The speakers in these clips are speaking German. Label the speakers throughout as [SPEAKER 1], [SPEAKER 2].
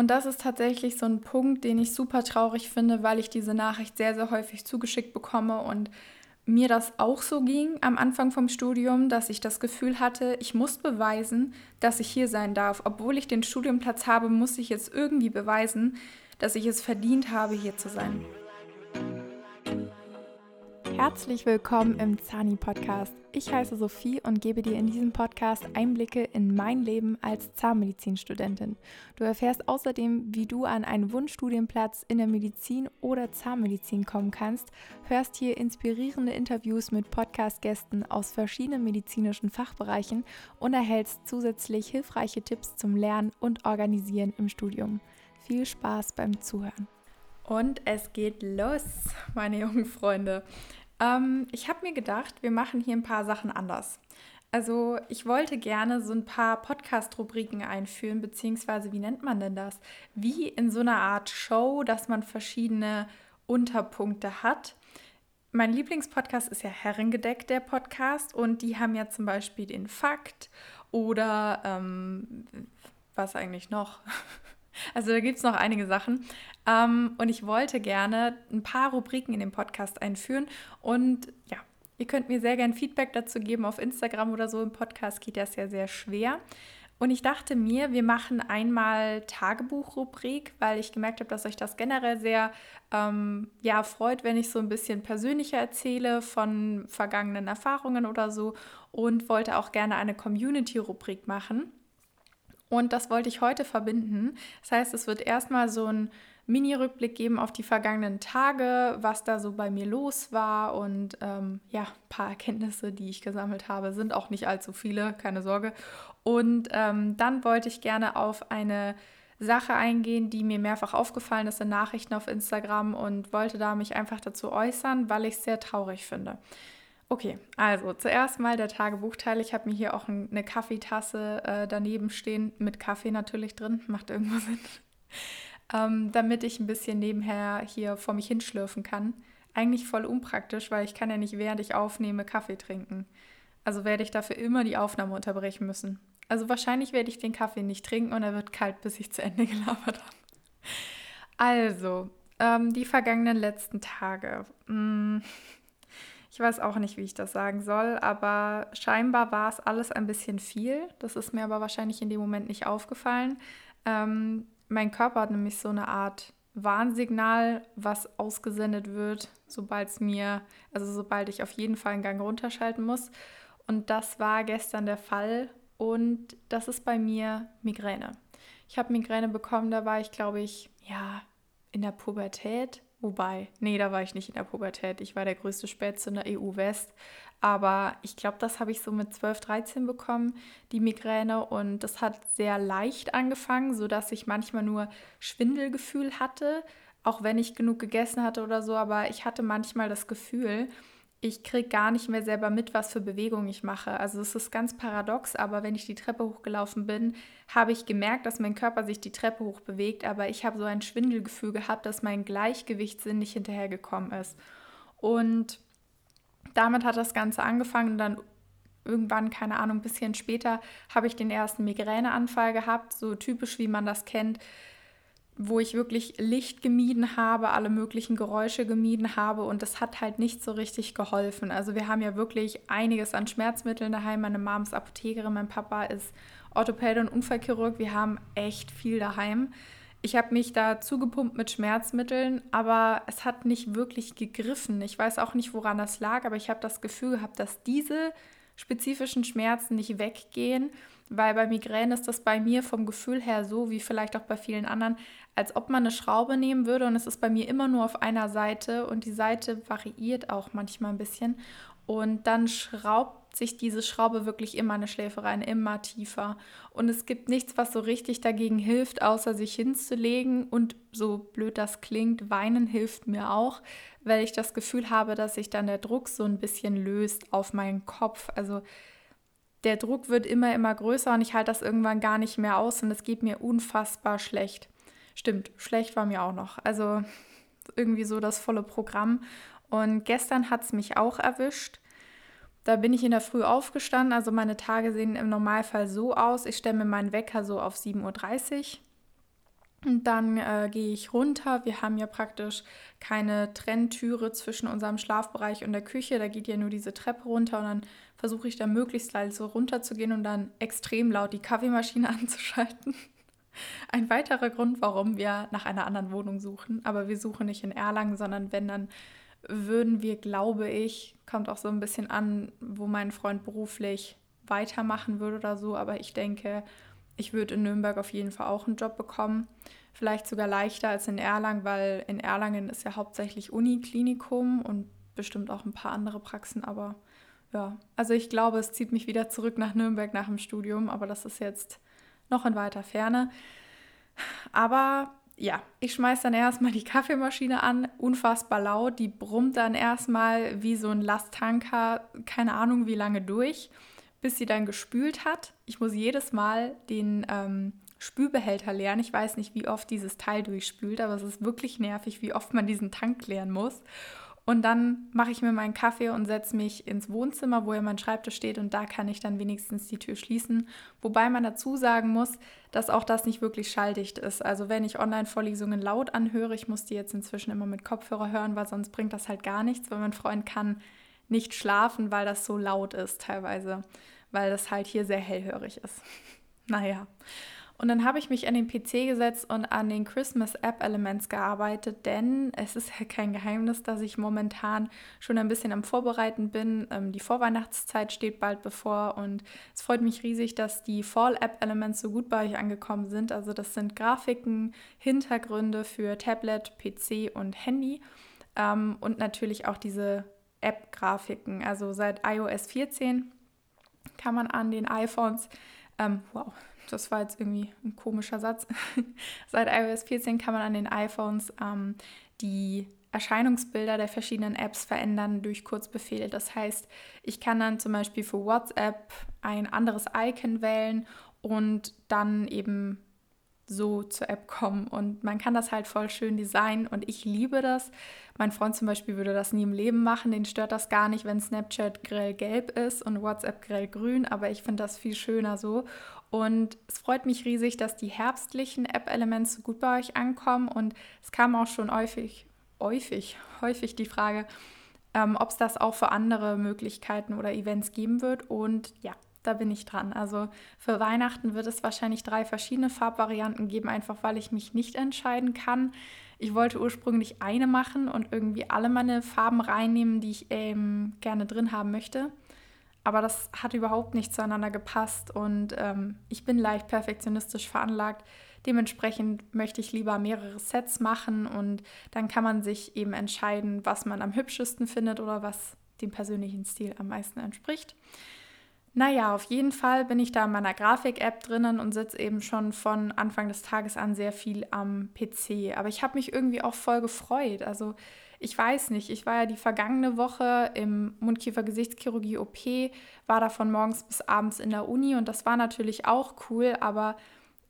[SPEAKER 1] Und das ist tatsächlich so ein Punkt, den ich super traurig finde, weil ich diese Nachricht sehr, sehr häufig zugeschickt bekomme und mir das auch so ging am Anfang vom Studium, dass ich das Gefühl hatte, ich muss beweisen, dass ich hier sein darf. Obwohl ich den Studienplatz habe, muss ich jetzt irgendwie beweisen, dass ich es verdient habe, hier zu sein. Herzlich willkommen im Zani Podcast. Ich heiße Sophie und gebe dir in diesem Podcast Einblicke in mein Leben als Zahnmedizinstudentin. Du erfährst außerdem, wie du an einen Wunschstudienplatz in der Medizin oder Zahnmedizin kommen kannst, hörst hier inspirierende Interviews mit Podcast-Gästen aus verschiedenen medizinischen Fachbereichen und erhältst zusätzlich hilfreiche Tipps zum Lernen und Organisieren im Studium. Viel Spaß beim Zuhören. Und es geht los, meine jungen Freunde. Ähm, ich habe mir gedacht, wir machen hier ein paar Sachen anders. Also ich wollte gerne so ein paar Podcast-Rubriken einführen, beziehungsweise wie nennt man denn das? Wie in so einer Art Show, dass man verschiedene Unterpunkte hat. Mein Lieblingspodcast ist ja Herrengedeck, der Podcast, und die haben ja zum Beispiel den Fakt oder ähm, was eigentlich noch? Also da gibt es noch einige Sachen. Ähm, und ich wollte gerne ein paar Rubriken in den Podcast einführen. Und ja, ihr könnt mir sehr gerne Feedback dazu geben auf Instagram oder so. Im Podcast geht das ja sehr schwer. Und ich dachte mir, wir machen einmal Tagebuchrubrik, weil ich gemerkt habe, dass euch das generell sehr ähm, ja, freut, wenn ich so ein bisschen persönlicher erzähle von vergangenen Erfahrungen oder so. Und wollte auch gerne eine Community-Rubrik machen. Und das wollte ich heute verbinden. Das heißt, es wird erstmal so ein Mini-Rückblick geben auf die vergangenen Tage, was da so bei mir los war und ähm, ja, ein paar Erkenntnisse, die ich gesammelt habe, sind auch nicht allzu viele, keine Sorge. Und ähm, dann wollte ich gerne auf eine Sache eingehen, die mir mehrfach aufgefallen ist in Nachrichten auf Instagram und wollte da mich einfach dazu äußern, weil ich es sehr traurig finde. Okay, also zuerst mal der Tagebuchteil. Ich habe mir hier auch eine Kaffeetasse äh, daneben stehen, mit Kaffee natürlich drin, macht irgendwo Sinn. ähm, damit ich ein bisschen nebenher hier vor mich hinschlürfen kann. Eigentlich voll unpraktisch, weil ich kann ja nicht während ich aufnehme Kaffee trinken. Also werde ich dafür immer die Aufnahme unterbrechen müssen. Also wahrscheinlich werde ich den Kaffee nicht trinken und er wird kalt, bis ich zu Ende gelabert habe. Also, ähm, die vergangenen letzten Tage. Hm. Ich weiß auch nicht, wie ich das sagen soll, aber scheinbar war es alles ein bisschen viel. Das ist mir aber wahrscheinlich in dem Moment nicht aufgefallen. Ähm, mein Körper hat nämlich so eine Art Warnsignal, was ausgesendet wird, sobald es mir, also sobald ich auf jeden Fall einen Gang runterschalten muss. Und das war gestern der Fall und das ist bei mir Migräne. Ich habe Migräne bekommen, da war ich, glaube ich, ja, in der Pubertät Wobei, nee, da war ich nicht in der Pubertät. Ich war der größte Spätzünder EU-West. Aber ich glaube, das habe ich so mit 12, 13 bekommen, die Migräne. Und das hat sehr leicht angefangen, sodass ich manchmal nur Schwindelgefühl hatte, auch wenn ich genug gegessen hatte oder so. Aber ich hatte manchmal das Gefühl, ich kriege gar nicht mehr selber mit, was für Bewegungen ich mache. Also es ist ganz paradox, aber wenn ich die Treppe hochgelaufen bin, habe ich gemerkt, dass mein Körper sich die Treppe hoch bewegt, aber ich habe so ein Schwindelgefühl gehabt, dass mein Gleichgewichtssinn nicht hinterhergekommen ist. Und damit hat das Ganze angefangen und dann irgendwann, keine Ahnung, ein bisschen später habe ich den ersten Migräneanfall gehabt, so typisch wie man das kennt wo ich wirklich Licht gemieden habe, alle möglichen Geräusche gemieden habe und das hat halt nicht so richtig geholfen. Also wir haben ja wirklich einiges an Schmerzmitteln daheim. Meine Mom ist Apothekerin, mein Papa ist Orthopäde und Unfallchirurg. Wir haben echt viel daheim. Ich habe mich da zugepumpt mit Schmerzmitteln, aber es hat nicht wirklich gegriffen. Ich weiß auch nicht, woran das lag, aber ich habe das Gefühl gehabt, dass diese spezifischen Schmerzen nicht weggehen, weil bei Migräne ist das bei mir vom Gefühl her so, wie vielleicht auch bei vielen anderen, als ob man eine Schraube nehmen würde und es ist bei mir immer nur auf einer Seite und die Seite variiert auch manchmal ein bisschen und dann schraubt sich diese Schraube wirklich immer eine Schläfe rein, immer tiefer. Und es gibt nichts, was so richtig dagegen hilft, außer sich hinzulegen. Und so blöd das klingt, weinen hilft mir auch, weil ich das Gefühl habe, dass sich dann der Druck so ein bisschen löst auf meinen Kopf. Also der Druck wird immer, immer größer und ich halte das irgendwann gar nicht mehr aus und es geht mir unfassbar schlecht. Stimmt, schlecht war mir auch noch. Also irgendwie so das volle Programm. Und gestern hat es mich auch erwischt. Da bin ich in der Früh aufgestanden. Also meine Tage sehen im Normalfall so aus. Ich stelle mir meinen Wecker so auf 7.30 Uhr. Und dann äh, gehe ich runter. Wir haben ja praktisch keine Trenntüre zwischen unserem Schlafbereich und der Küche. Da geht ja nur diese Treppe runter und dann versuche ich da möglichst leise runter zu gehen und dann extrem laut die Kaffeemaschine anzuschalten. Ein weiterer Grund, warum wir nach einer anderen Wohnung suchen. Aber wir suchen nicht in Erlangen, sondern wenn, dann würden wir, glaube ich, kommt auch so ein bisschen an, wo mein Freund beruflich weitermachen würde oder so. Aber ich denke, ich würde in Nürnberg auf jeden Fall auch einen Job bekommen. Vielleicht sogar leichter als in Erlangen, weil in Erlangen ist ja hauptsächlich Uniklinikum und bestimmt auch ein paar andere Praxen. Aber ja, also ich glaube, es zieht mich wieder zurück nach Nürnberg nach dem Studium. Aber das ist jetzt noch in weiter Ferne. Aber ja, ich schmeiße dann erstmal die Kaffeemaschine an, unfassbar laut. Die brummt dann erstmal wie so ein Lasttanker, keine Ahnung wie lange durch, bis sie dann gespült hat. Ich muss jedes Mal den ähm, Spülbehälter leeren. Ich weiß nicht, wie oft dieses Teil durchspült, aber es ist wirklich nervig, wie oft man diesen Tank leeren muss. Und dann mache ich mir meinen Kaffee und setze mich ins Wohnzimmer, wo ja mein Schreibtisch steht und da kann ich dann wenigstens die Tür schließen. Wobei man dazu sagen muss, dass auch das nicht wirklich schalldicht ist. Also wenn ich Online-Vorlesungen laut anhöre, ich muss die jetzt inzwischen immer mit Kopfhörer hören, weil sonst bringt das halt gar nichts, weil mein Freund kann nicht schlafen, weil das so laut ist teilweise, weil das halt hier sehr hellhörig ist. naja. Und dann habe ich mich an den PC gesetzt und an den Christmas App Elements gearbeitet, denn es ist ja kein Geheimnis, dass ich momentan schon ein bisschen am Vorbereiten bin. Ähm, die Vorweihnachtszeit steht bald bevor und es freut mich riesig, dass die Fall App Elements so gut bei euch angekommen sind. Also das sind Grafiken, Hintergründe für Tablet, PC und Handy ähm, und natürlich auch diese App-Grafiken. Also seit iOS 14 kann man an den iPhones, ähm, wow, das war jetzt irgendwie ein komischer Satz. Seit iOS 14 kann man an den iPhones ähm, die Erscheinungsbilder der verschiedenen Apps verändern durch Kurzbefehle. Das heißt, ich kann dann zum Beispiel für WhatsApp ein anderes Icon wählen und dann eben so zur App kommen. Und man kann das halt voll schön designen und ich liebe das. Mein Freund zum Beispiel würde das nie im Leben machen, den stört das gar nicht, wenn Snapchat grell gelb ist und WhatsApp grell grün, aber ich finde das viel schöner so. Und es freut mich riesig, dass die herbstlichen App-Elements so gut bei euch ankommen. Und es kam auch schon häufig, häufig, häufig die Frage, ähm, ob es das auch für andere Möglichkeiten oder Events geben wird. Und ja, da bin ich dran. Also für Weihnachten wird es wahrscheinlich drei verschiedene Farbvarianten geben, einfach weil ich mich nicht entscheiden kann. Ich wollte ursprünglich eine machen und irgendwie alle meine Farben reinnehmen, die ich ähm, gerne drin haben möchte. Aber das hat überhaupt nicht zueinander gepasst und ähm, ich bin leicht perfektionistisch veranlagt. Dementsprechend möchte ich lieber mehrere Sets machen und dann kann man sich eben entscheiden, was man am hübschesten findet oder was dem persönlichen Stil am meisten entspricht. Naja, auf jeden Fall bin ich da in meiner Grafik-App drinnen und sitze eben schon von Anfang des Tages an sehr viel am PC. Aber ich habe mich irgendwie auch voll gefreut. Also ich weiß nicht, ich war ja die vergangene Woche im Mundkiefer-Gesichtschirurgie OP, war da von morgens bis abends in der Uni und das war natürlich auch cool, aber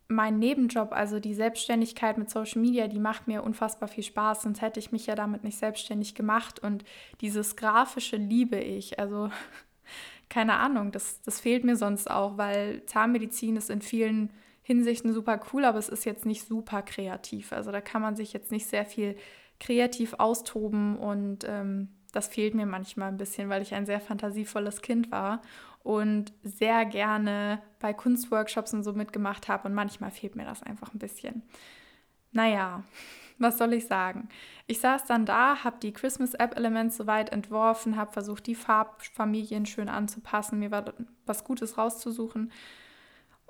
[SPEAKER 1] mein Nebenjob, also die Selbstständigkeit mit Social Media, die macht mir unfassbar viel Spaß, sonst hätte ich mich ja damit nicht selbstständig gemacht und dieses Grafische liebe ich. Also keine Ahnung, das, das fehlt mir sonst auch, weil Zahnmedizin ist in vielen Hinsichten super cool, aber es ist jetzt nicht super kreativ. Also da kann man sich jetzt nicht sehr viel kreativ austoben und ähm, das fehlt mir manchmal ein bisschen, weil ich ein sehr fantasievolles Kind war und sehr gerne bei Kunstworkshops und so mitgemacht habe und manchmal fehlt mir das einfach ein bisschen. Naja, was soll ich sagen? Ich saß dann da, habe die Christmas App Elements soweit entworfen, habe versucht, die Farbfamilien schön anzupassen, mir was Gutes rauszusuchen.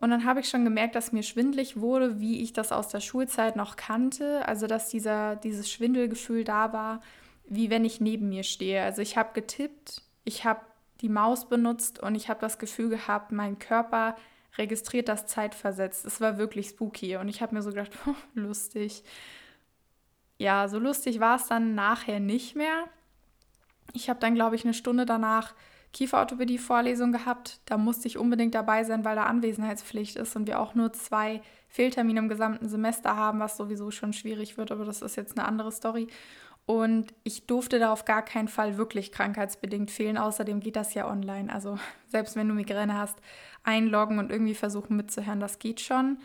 [SPEAKER 1] Und dann habe ich schon gemerkt, dass mir schwindlig wurde, wie ich das aus der Schulzeit noch kannte. Also, dass dieser, dieses Schwindelgefühl da war, wie wenn ich neben mir stehe. Also, ich habe getippt, ich habe die Maus benutzt und ich habe das Gefühl gehabt, mein Körper registriert das zeitversetzt. Es war wirklich spooky und ich habe mir so gedacht, oh, lustig ja, so lustig war es dann nachher nicht mehr. Ich habe dann, glaube ich, eine Stunde danach Kieferorthopädie-Vorlesung gehabt. Da musste ich unbedingt dabei sein, weil da Anwesenheitspflicht ist und wir auch nur zwei Fehltermine im gesamten Semester haben, was sowieso schon schwierig wird, aber das ist jetzt eine andere Story. Und ich durfte da auf gar keinen Fall wirklich krankheitsbedingt fehlen. Außerdem geht das ja online. Also selbst wenn du Migräne hast, einloggen und irgendwie versuchen mitzuhören, das geht schon.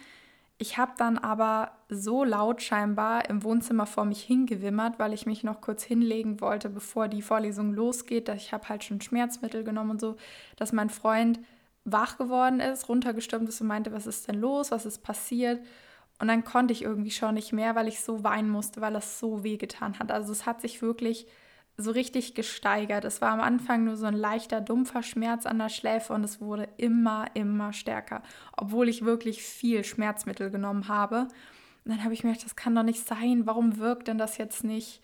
[SPEAKER 1] Ich habe dann aber so laut scheinbar im Wohnzimmer vor mich hingewimmert, weil ich mich noch kurz hinlegen wollte, bevor die Vorlesung losgeht. Ich habe halt schon Schmerzmittel genommen und so, dass mein Freund wach geworden ist, runtergestürmt ist und meinte, was ist denn los, was ist passiert? Und dann konnte ich irgendwie schon nicht mehr, weil ich so weinen musste, weil das so wehgetan hat. Also es hat sich wirklich so richtig gesteigert. Es war am Anfang nur so ein leichter, dumpfer Schmerz an der Schläfe und es wurde immer, immer stärker, obwohl ich wirklich viel Schmerzmittel genommen habe. Und dann habe ich mir gedacht, das kann doch nicht sein, warum wirkt denn das jetzt nicht?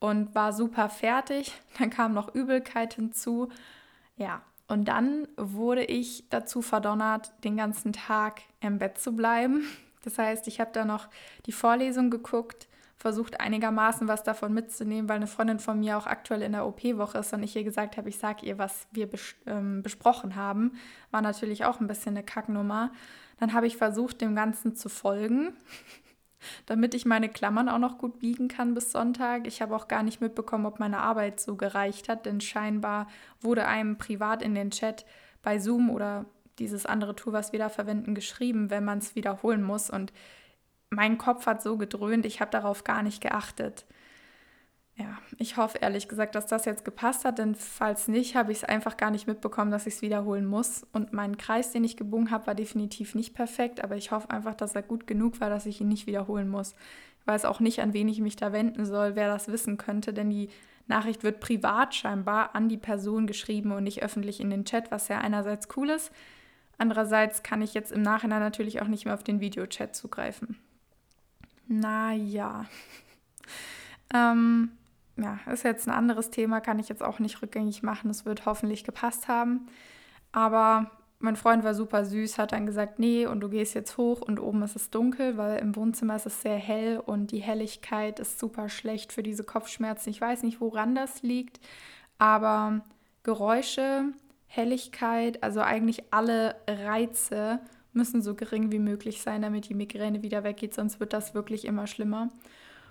[SPEAKER 1] Und war super fertig. Dann kam noch Übelkeit hinzu. Ja, und dann wurde ich dazu verdonnert, den ganzen Tag im Bett zu bleiben. Das heißt, ich habe da noch die Vorlesung geguckt, versucht einigermaßen was davon mitzunehmen, weil eine Freundin von mir auch aktuell in der OP-Woche ist und ich ihr gesagt habe, ich sage ihr, was wir bes ähm, besprochen haben. War natürlich auch ein bisschen eine Kacknummer. Dann habe ich versucht, dem Ganzen zu folgen, damit ich meine Klammern auch noch gut biegen kann bis Sonntag. Ich habe auch gar nicht mitbekommen, ob meine Arbeit so gereicht hat, denn scheinbar wurde einem privat in den Chat bei Zoom oder dieses andere Tool, was wir da verwenden, geschrieben, wenn man es wiederholen muss. Und mein Kopf hat so gedröhnt, ich habe darauf gar nicht geachtet. Ja, ich hoffe ehrlich gesagt, dass das jetzt gepasst hat, denn falls nicht, habe ich es einfach gar nicht mitbekommen, dass ich es wiederholen muss. Und mein Kreis, den ich gebogen habe, war definitiv nicht perfekt, aber ich hoffe einfach, dass er gut genug war, dass ich ihn nicht wiederholen muss. Ich weiß auch nicht, an wen ich mich da wenden soll, wer das wissen könnte, denn die Nachricht wird privat scheinbar an die Person geschrieben und nicht öffentlich in den Chat, was ja einerseits cool ist. Andererseits kann ich jetzt im Nachhinein natürlich auch nicht mehr auf den Videochat zugreifen. Naja. ähm, ja, ist jetzt ein anderes Thema, kann ich jetzt auch nicht rückgängig machen. Es wird hoffentlich gepasst haben. Aber mein Freund war super süß, hat dann gesagt, nee, und du gehst jetzt hoch und oben ist es dunkel, weil im Wohnzimmer ist es sehr hell und die Helligkeit ist super schlecht für diese Kopfschmerzen. Ich weiß nicht, woran das liegt, aber Geräusche, Helligkeit, also eigentlich alle Reize müssen so gering wie möglich sein, damit die Migräne wieder weggeht, sonst wird das wirklich immer schlimmer.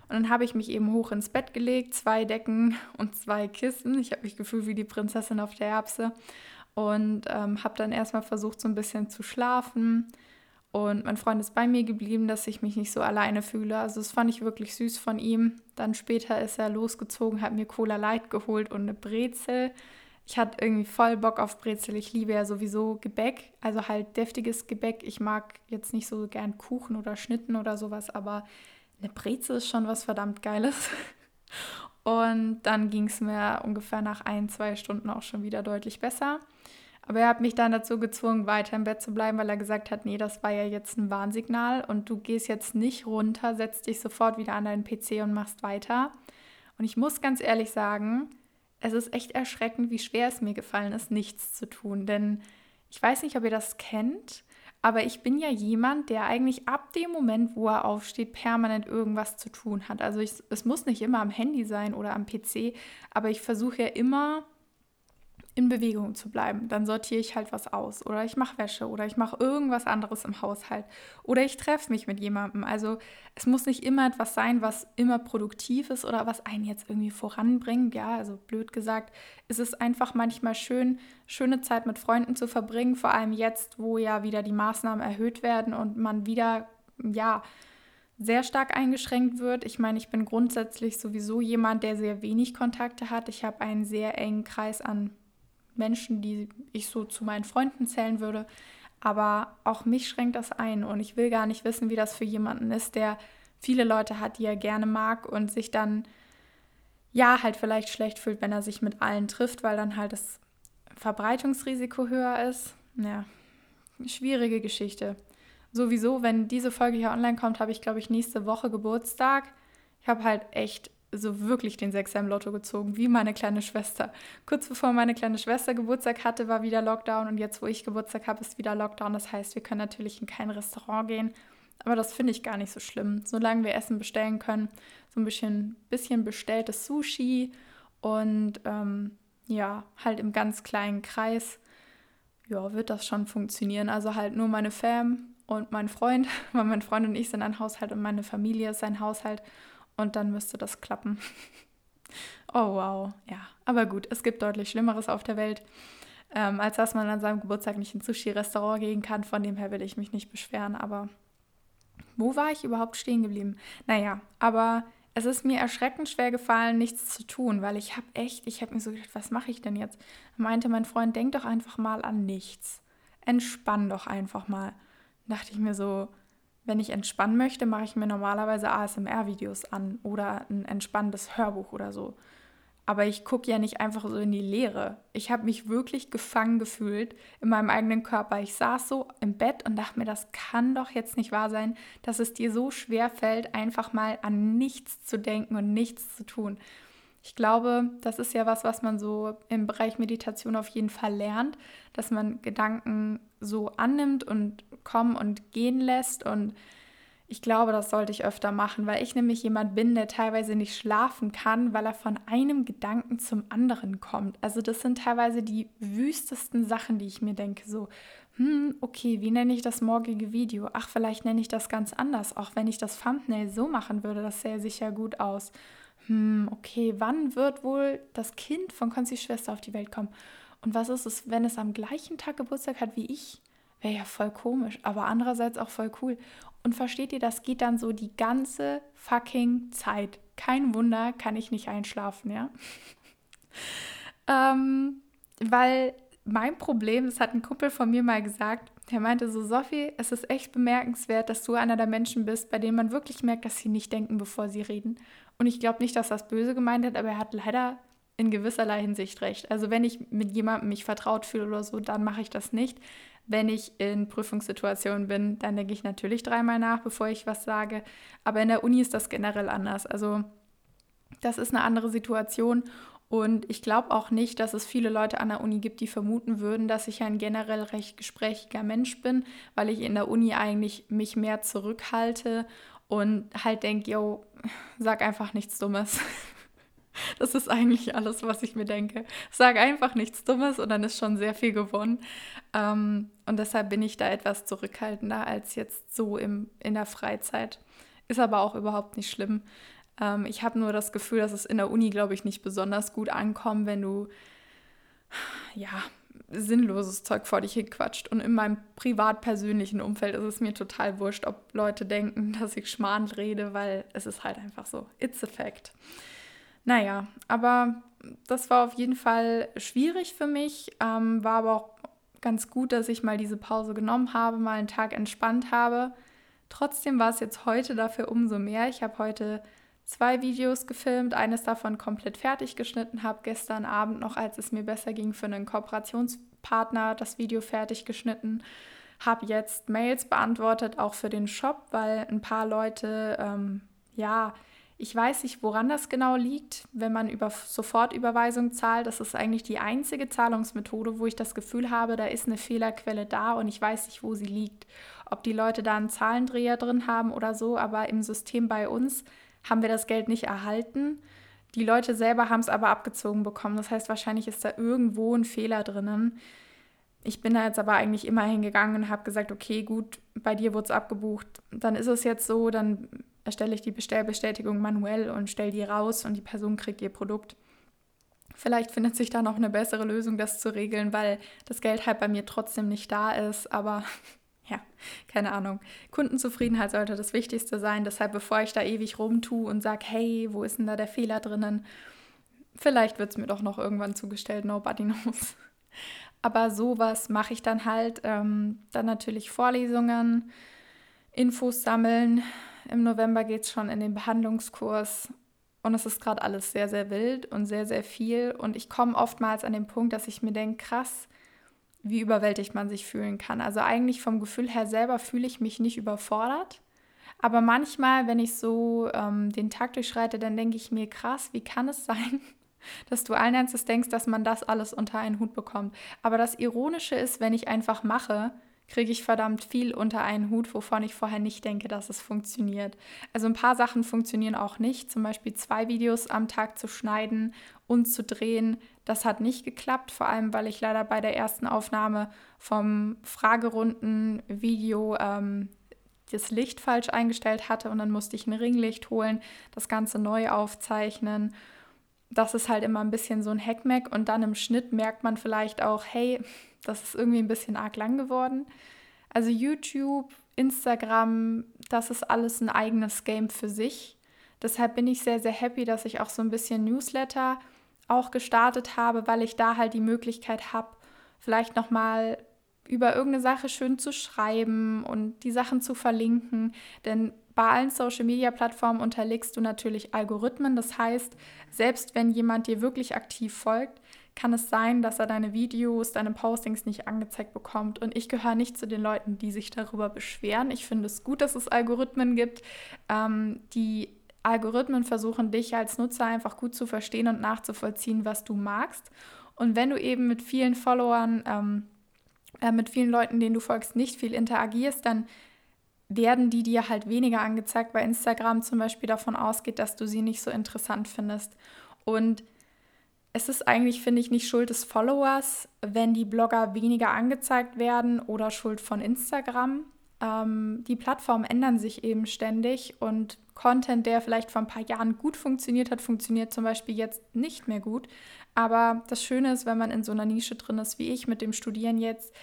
[SPEAKER 1] Und dann habe ich mich eben hoch ins Bett gelegt, zwei Decken und zwei Kissen. Ich habe mich gefühlt wie die Prinzessin auf der Erbse und ähm, habe dann erstmal versucht, so ein bisschen zu schlafen. Und mein Freund ist bei mir geblieben, dass ich mich nicht so alleine fühle. Also das fand ich wirklich süß von ihm. Dann später ist er losgezogen, hat mir Cola Light geholt und eine Brezel. Ich hatte irgendwie voll Bock auf Brezel. Ich liebe ja sowieso Gebäck, also halt deftiges Gebäck. Ich mag jetzt nicht so gern Kuchen oder Schnitten oder sowas, aber eine Brezel ist schon was verdammt Geiles. Und dann ging es mir ungefähr nach ein, zwei Stunden auch schon wieder deutlich besser. Aber er hat mich dann dazu gezwungen, weiter im Bett zu bleiben, weil er gesagt hat, nee, das war ja jetzt ein Warnsignal und du gehst jetzt nicht runter, setzt dich sofort wieder an deinen PC und machst weiter. Und ich muss ganz ehrlich sagen, es ist echt erschreckend, wie schwer es mir gefallen ist, nichts zu tun. Denn ich weiß nicht, ob ihr das kennt, aber ich bin ja jemand, der eigentlich ab dem Moment, wo er aufsteht, permanent irgendwas zu tun hat. Also ich, es muss nicht immer am Handy sein oder am PC, aber ich versuche ja immer in Bewegung zu bleiben. Dann sortiere ich halt was aus oder ich mache Wäsche oder ich mache irgendwas anderes im Haushalt oder ich treffe mich mit jemandem. Also es muss nicht immer etwas sein, was immer produktiv ist oder was einen jetzt irgendwie voranbringt. Ja, also blöd gesagt, ist es einfach manchmal schön, schöne Zeit mit Freunden zu verbringen, vor allem jetzt, wo ja wieder die Maßnahmen erhöht werden und man wieder, ja, sehr stark eingeschränkt wird. Ich meine, ich bin grundsätzlich sowieso jemand, der sehr wenig Kontakte hat. Ich habe einen sehr engen Kreis an Menschen, die ich so zu meinen Freunden zählen würde. Aber auch mich schränkt das ein und ich will gar nicht wissen, wie das für jemanden ist, der viele Leute hat, die er gerne mag und sich dann ja halt vielleicht schlecht fühlt, wenn er sich mit allen trifft, weil dann halt das Verbreitungsrisiko höher ist. Ja, schwierige Geschichte. Sowieso, wenn diese Folge hier online kommt, habe ich, glaube ich, nächste Woche Geburtstag. Ich habe halt echt so wirklich den Sechser im Lotto gezogen, wie meine kleine Schwester. Kurz bevor meine kleine Schwester Geburtstag hatte, war wieder Lockdown und jetzt, wo ich Geburtstag habe, ist wieder Lockdown. Das heißt, wir können natürlich in kein Restaurant gehen. Aber das finde ich gar nicht so schlimm. Solange wir Essen bestellen können, so ein bisschen, bisschen bestelltes Sushi und ähm, ja, halt im ganz kleinen Kreis, ja, wird das schon funktionieren. Also halt nur meine Fam und mein Freund, weil mein Freund und ich sind ein Haushalt und meine Familie ist ein Haushalt. Und dann müsste das klappen. oh wow, ja. Aber gut, es gibt deutlich Schlimmeres auf der Welt, ähm, als dass man an seinem Geburtstag nicht ins Sushi-Restaurant gehen kann. Von dem her will ich mich nicht beschweren. Aber Wo war ich überhaupt stehen geblieben? Naja, aber es ist mir erschreckend schwer gefallen, nichts zu tun, weil ich habe echt, ich habe mir so gedacht, was mache ich denn jetzt? Meinte mein Freund, denk doch einfach mal an nichts. Entspann doch einfach mal. Da dachte ich mir so, wenn ich entspannen möchte, mache ich mir normalerweise ASMR-Videos an oder ein entspannendes Hörbuch oder so. Aber ich gucke ja nicht einfach so in die Leere. Ich habe mich wirklich gefangen gefühlt in meinem eigenen Körper. Ich saß so im Bett und dachte mir, das kann doch jetzt nicht wahr sein, dass es dir so schwer fällt, einfach mal an nichts zu denken und nichts zu tun. Ich glaube, das ist ja was, was man so im Bereich Meditation auf jeden Fall lernt, dass man Gedanken so annimmt und kommen und gehen lässt und ich glaube, das sollte ich öfter machen, weil ich nämlich jemand bin, der teilweise nicht schlafen kann, weil er von einem Gedanken zum anderen kommt. Also das sind teilweise die wüstesten Sachen, die ich mir denke. So, hm, okay, wie nenne ich das morgige Video? Ach, vielleicht nenne ich das ganz anders. Auch wenn ich das Thumbnail so machen würde, das sähe sicher gut aus. Hm, okay, wann wird wohl das Kind von Konzis Schwester auf die Welt kommen? Und was ist es, wenn es am gleichen Tag Geburtstag hat wie ich? Wäre ja voll komisch, aber andererseits auch voll cool. Und versteht ihr, das geht dann so die ganze fucking Zeit. Kein Wunder, kann ich nicht einschlafen, ja? ähm, weil mein Problem, das hat ein Kumpel von mir mal gesagt, der meinte so, Sophie, es ist echt bemerkenswert, dass du einer der Menschen bist, bei denen man wirklich merkt, dass sie nicht denken, bevor sie reden. Und ich glaube nicht, dass das böse gemeint hat, aber er hat leider in gewisserlei Hinsicht recht. Also wenn ich mit jemandem mich vertraut fühle oder so, dann mache ich das nicht. Wenn ich in Prüfungssituationen bin, dann denke ich natürlich dreimal nach, bevor ich was sage. Aber in der Uni ist das generell anders. Also das ist eine andere Situation. Und ich glaube auch nicht, dass es viele Leute an der Uni gibt, die vermuten würden, dass ich ein generell recht gesprächiger Mensch bin, weil ich in der Uni eigentlich mich mehr zurückhalte und halt denke, yo, sag einfach nichts Dummes. Das ist eigentlich alles, was ich mir denke. Sag einfach nichts Dummes und dann ist schon sehr viel gewonnen. Ähm, und deshalb bin ich da etwas zurückhaltender als jetzt so im, in der Freizeit. Ist aber auch überhaupt nicht schlimm. Ähm, ich habe nur das Gefühl, dass es in der Uni, glaube ich, nicht besonders gut ankommt, wenn du ja sinnloses Zeug vor dich hinquatscht. Und in meinem privat-persönlichen Umfeld ist es mir total wurscht, ob Leute denken, dass ich Schmarrn rede, weil es ist halt einfach so. It's a fact. Naja, aber das war auf jeden Fall schwierig für mich, ähm, war aber auch ganz gut, dass ich mal diese Pause genommen habe, mal einen Tag entspannt habe. Trotzdem war es jetzt heute dafür umso mehr. Ich habe heute zwei Videos gefilmt, eines davon komplett fertig geschnitten, habe gestern Abend noch, als es mir besser ging, für einen Kooperationspartner das Video fertig geschnitten, habe jetzt Mails beantwortet, auch für den Shop, weil ein paar Leute, ähm, ja, ich weiß nicht, woran das genau liegt, wenn man über Sofortüberweisung zahlt. Das ist eigentlich die einzige Zahlungsmethode, wo ich das Gefühl habe, da ist eine Fehlerquelle da und ich weiß nicht, wo sie liegt. Ob die Leute da einen Zahlendreher drin haben oder so, aber im System bei uns haben wir das Geld nicht erhalten. Die Leute selber haben es aber abgezogen bekommen. Das heißt, wahrscheinlich ist da irgendwo ein Fehler drinnen. Ich bin da jetzt aber eigentlich immer hingegangen und habe gesagt, okay, gut, bei dir wurde es abgebucht. Dann ist es jetzt so, dann erstelle ich die Bestellbestätigung manuell und stelle die raus und die Person kriegt ihr Produkt. Vielleicht findet sich da noch eine bessere Lösung, das zu regeln, weil das Geld halt bei mir trotzdem nicht da ist. Aber ja, keine Ahnung. Kundenzufriedenheit sollte das Wichtigste sein. Deshalb, bevor ich da ewig rumtue und sage, hey, wo ist denn da der Fehler drinnen? Vielleicht wird es mir doch noch irgendwann zugestellt, nobody knows. Aber sowas mache ich dann halt. Ähm, dann natürlich Vorlesungen, Infos sammeln, im November geht es schon in den Behandlungskurs und es ist gerade alles sehr, sehr wild und sehr, sehr viel. Und ich komme oftmals an den Punkt, dass ich mir denke, krass, wie überwältigt man sich fühlen kann. Also eigentlich vom Gefühl her selber fühle ich mich nicht überfordert. Aber manchmal, wenn ich so ähm, den Tag durchschreite, dann denke ich mir, krass, wie kann es sein, dass du allen Ernstes denkst, dass man das alles unter einen Hut bekommt. Aber das Ironische ist, wenn ich einfach mache, kriege ich verdammt viel unter einen Hut, wovon ich vorher nicht denke, dass es funktioniert. Also ein paar Sachen funktionieren auch nicht. Zum Beispiel zwei Videos am Tag zu schneiden und zu drehen. Das hat nicht geklappt, vor allem weil ich leider bei der ersten Aufnahme vom Fragerunden-Video ähm, das Licht falsch eingestellt hatte und dann musste ich ein Ringlicht holen, das Ganze neu aufzeichnen. Das ist halt immer ein bisschen so ein Hackmack und dann im Schnitt merkt man vielleicht auch, hey, das ist irgendwie ein bisschen arg lang geworden. Also YouTube Instagram, das ist alles ein eigenes Game für sich. Deshalb bin ich sehr, sehr happy, dass ich auch so ein bisschen Newsletter auch gestartet habe, weil ich da halt die Möglichkeit habe, vielleicht nochmal über irgendeine Sache schön zu schreiben und die Sachen zu verlinken. Denn bei allen Social-Media-Plattformen unterlegst du natürlich Algorithmen. Das heißt, selbst wenn jemand dir wirklich aktiv folgt, kann es sein, dass er deine Videos, deine Postings nicht angezeigt bekommt. Und ich gehöre nicht zu den Leuten, die sich darüber beschweren. Ich finde es gut, dass es Algorithmen gibt. Ähm, die Algorithmen versuchen dich als Nutzer einfach gut zu verstehen und nachzuvollziehen, was du magst. Und wenn du eben mit vielen Followern, ähm, äh, mit vielen Leuten, denen du folgst, nicht viel interagierst, dann werden die dir halt weniger angezeigt, weil Instagram zum Beispiel davon ausgeht, dass du sie nicht so interessant findest. Und es ist eigentlich, finde ich, nicht Schuld des Followers, wenn die Blogger weniger angezeigt werden oder Schuld von Instagram. Ähm, die Plattformen ändern sich eben ständig und Content, der vielleicht vor ein paar Jahren gut funktioniert hat, funktioniert zum Beispiel jetzt nicht mehr gut. Aber das Schöne ist, wenn man in so einer Nische drin ist wie ich mit dem Studieren jetzt,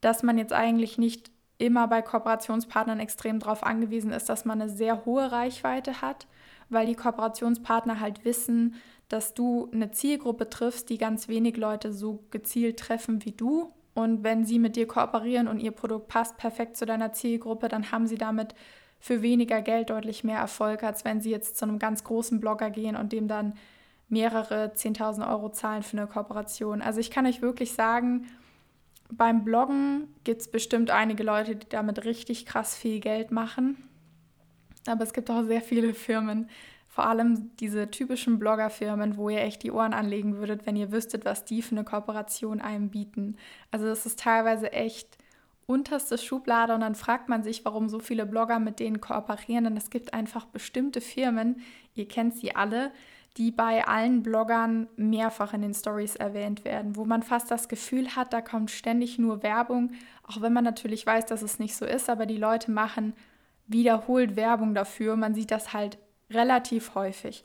[SPEAKER 1] dass man jetzt eigentlich nicht immer bei Kooperationspartnern extrem darauf angewiesen ist, dass man eine sehr hohe Reichweite hat, weil die Kooperationspartner halt wissen, dass du eine Zielgruppe triffst, die ganz wenig Leute so gezielt treffen wie du. Und wenn sie mit dir kooperieren und ihr Produkt passt perfekt zu deiner Zielgruppe, dann haben sie damit für weniger Geld deutlich mehr Erfolg, als wenn sie jetzt zu einem ganz großen Blogger gehen und dem dann mehrere 10.000 Euro zahlen für eine Kooperation. Also ich kann euch wirklich sagen, beim Bloggen gibt es bestimmt einige Leute, die damit richtig krass viel Geld machen. Aber es gibt auch sehr viele Firmen, vor allem diese typischen Bloggerfirmen, wo ihr echt die Ohren anlegen würdet, wenn ihr wüsstet, was die für eine Kooperation einem bieten. Also das ist teilweise echt unterste Schublade und dann fragt man sich, warum so viele Blogger mit denen kooperieren. Denn es gibt einfach bestimmte Firmen, ihr kennt sie alle, die bei allen Bloggern mehrfach in den Stories erwähnt werden, wo man fast das Gefühl hat, da kommt ständig nur Werbung, auch wenn man natürlich weiß, dass es nicht so ist, aber die Leute machen wiederholt Werbung dafür. Man sieht das halt relativ häufig.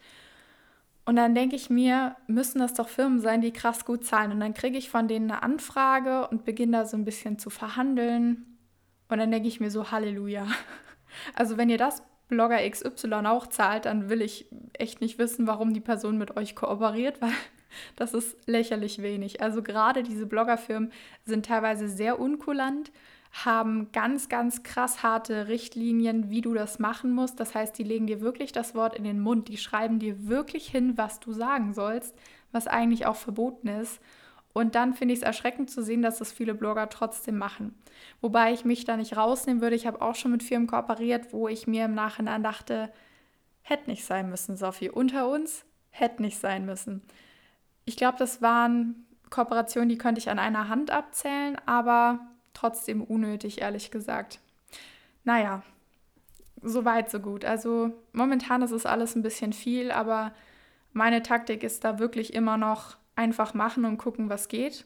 [SPEAKER 1] Und dann denke ich mir, müssen das doch Firmen sein, die krass gut zahlen. Und dann kriege ich von denen eine Anfrage und beginne da so ein bisschen zu verhandeln. Und dann denke ich mir so, Halleluja. Also wenn ihr das Blogger XY auch zahlt, dann will ich echt nicht wissen, warum die Person mit euch kooperiert, weil das ist lächerlich wenig. Also gerade diese Bloggerfirmen sind teilweise sehr unkulant, haben ganz, ganz krass harte Richtlinien, wie du das machen musst. Das heißt, die legen dir wirklich das Wort in den Mund, die schreiben dir wirklich hin, was du sagen sollst, was eigentlich auch verboten ist. Und dann finde ich es erschreckend zu sehen, dass das viele Blogger trotzdem machen. Wobei ich mich da nicht rausnehmen würde. Ich habe auch schon mit Firmen kooperiert, wo ich mir im Nachhinein dachte, hätte nicht sein müssen, Sophie. Unter uns hätte nicht sein müssen. Ich glaube, das waren Kooperationen, die könnte ich an einer Hand abzählen, aber trotzdem unnötig, ehrlich gesagt. Naja, so weit, so gut. Also momentan ist es alles ein bisschen viel, aber meine Taktik ist da wirklich immer noch einfach machen und gucken, was geht.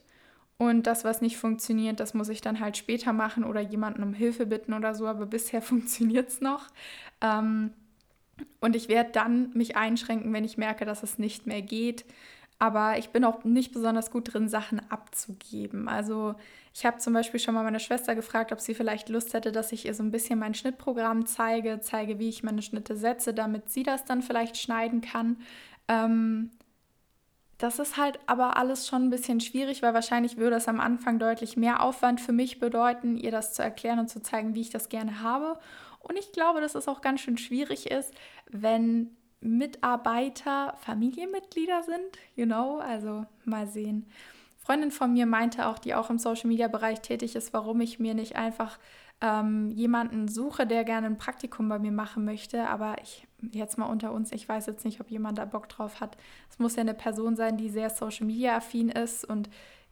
[SPEAKER 1] Und das, was nicht funktioniert, das muss ich dann halt später machen oder jemanden um Hilfe bitten oder so. Aber bisher funktioniert es noch. Ähm, und ich werde dann mich einschränken, wenn ich merke, dass es nicht mehr geht. Aber ich bin auch nicht besonders gut drin, Sachen abzugeben. Also ich habe zum Beispiel schon mal meine Schwester gefragt, ob sie vielleicht Lust hätte, dass ich ihr so ein bisschen mein Schnittprogramm zeige, zeige, wie ich meine Schnitte setze, damit sie das dann vielleicht schneiden kann. Ähm, das ist halt aber alles schon ein bisschen schwierig, weil wahrscheinlich würde es am Anfang deutlich mehr Aufwand für mich bedeuten, ihr das zu erklären und zu zeigen, wie ich das gerne habe. Und ich glaube, dass es auch ganz schön schwierig ist, wenn Mitarbeiter Familienmitglieder sind. You know, also mal sehen. Freundin von mir meinte auch, die auch im Social Media Bereich tätig ist, warum ich mir nicht einfach ähm, jemanden suche, der gerne ein Praktikum bei mir machen möchte. Aber ich, jetzt mal unter uns, ich weiß jetzt nicht, ob jemand da Bock drauf hat. Es muss ja eine Person sein, die sehr Social Media affin ist und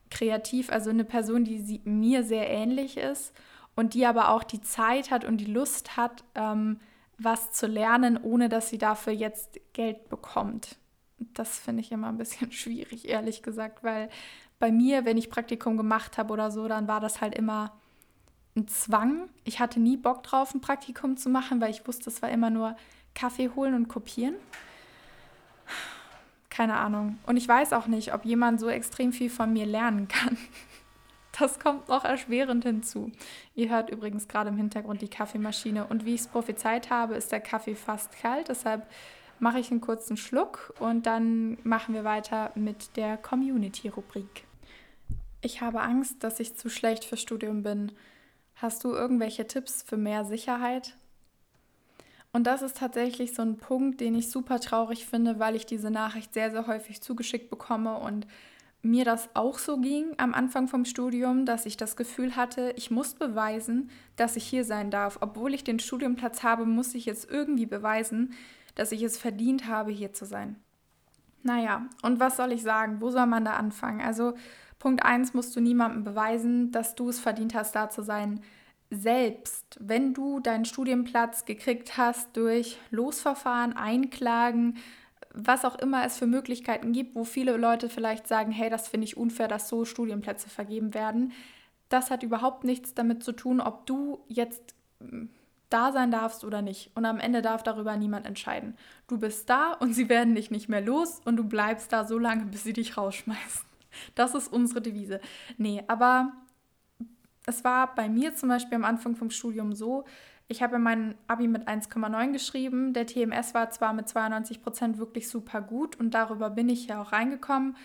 [SPEAKER 1] kreativ, also eine Person, die sie, mir sehr ähnlich ist und die aber auch die Zeit hat und die Lust hat, ähm, was zu lernen, ohne dass sie dafür jetzt Geld bekommt. Das finde ich immer ein bisschen schwierig, ehrlich gesagt, weil bei mir, wenn ich Praktikum gemacht habe oder so, dann war das halt immer ein Zwang. Ich hatte nie Bock drauf, ein Praktikum zu machen, weil ich wusste, es war immer nur Kaffee holen und kopieren. Keine Ahnung. Und ich weiß auch nicht, ob jemand so extrem viel von mir lernen kann. Das kommt noch erschwerend hinzu. Ihr hört übrigens gerade im Hintergrund die Kaffeemaschine. Und wie ich es prophezeit habe, ist der Kaffee fast kalt. Deshalb mache ich einen kurzen Schluck und dann machen wir weiter mit der Community-Rubrik. Ich habe Angst, dass ich zu schlecht für Studium bin. Hast du irgendwelche Tipps für mehr Sicherheit? Und das ist tatsächlich so ein Punkt, den ich super traurig finde, weil ich diese Nachricht sehr, sehr häufig zugeschickt bekomme und mir das auch so ging am Anfang vom Studium, dass ich das Gefühl hatte, ich muss beweisen, dass ich hier sein darf. Obwohl ich den Studienplatz habe, muss ich jetzt irgendwie beweisen, dass ich es verdient habe, hier zu sein. Naja, und was soll ich sagen? Wo soll man da anfangen? Also Punkt 1 musst du niemandem beweisen, dass du es verdient hast, da zu sein. Selbst wenn du deinen Studienplatz gekriegt hast durch Losverfahren, Einklagen, was auch immer es für Möglichkeiten gibt, wo viele Leute vielleicht sagen, hey, das finde ich unfair, dass so Studienplätze vergeben werden. Das hat überhaupt nichts damit zu tun, ob du jetzt hm, da sein darfst oder nicht. Und am Ende darf darüber niemand entscheiden. Du bist da und sie werden dich nicht mehr los und du bleibst da so lange, bis sie dich rausschmeißen. Das ist unsere Devise. Nee, aber es war bei mir zum Beispiel am Anfang vom Studium so, ich habe mein Abi mit 1,9 geschrieben. Der TMS war zwar mit 92 Prozent wirklich super gut und darüber bin ich ja auch reingekommen.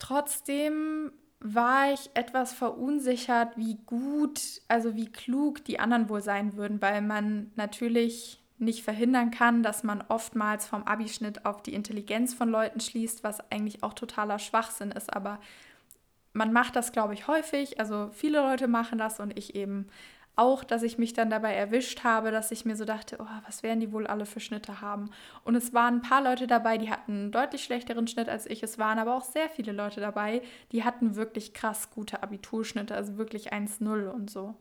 [SPEAKER 1] Trotzdem war ich etwas verunsichert, wie gut, also wie klug die anderen wohl sein würden, weil man natürlich nicht verhindern kann, dass man oftmals vom Abischnitt auf die Intelligenz von Leuten schließt, was eigentlich auch totaler Schwachsinn ist. Aber man macht das, glaube ich, häufig. Also viele Leute machen das und ich eben auch, dass ich mich dann dabei erwischt habe, dass ich mir so dachte, oh, was werden die wohl alle für Schnitte haben? Und es waren ein paar Leute dabei, die hatten einen deutlich schlechteren Schnitt als ich. Es waren aber auch sehr viele Leute dabei, die hatten wirklich krass gute Abiturschnitte, also wirklich 1-0 und so.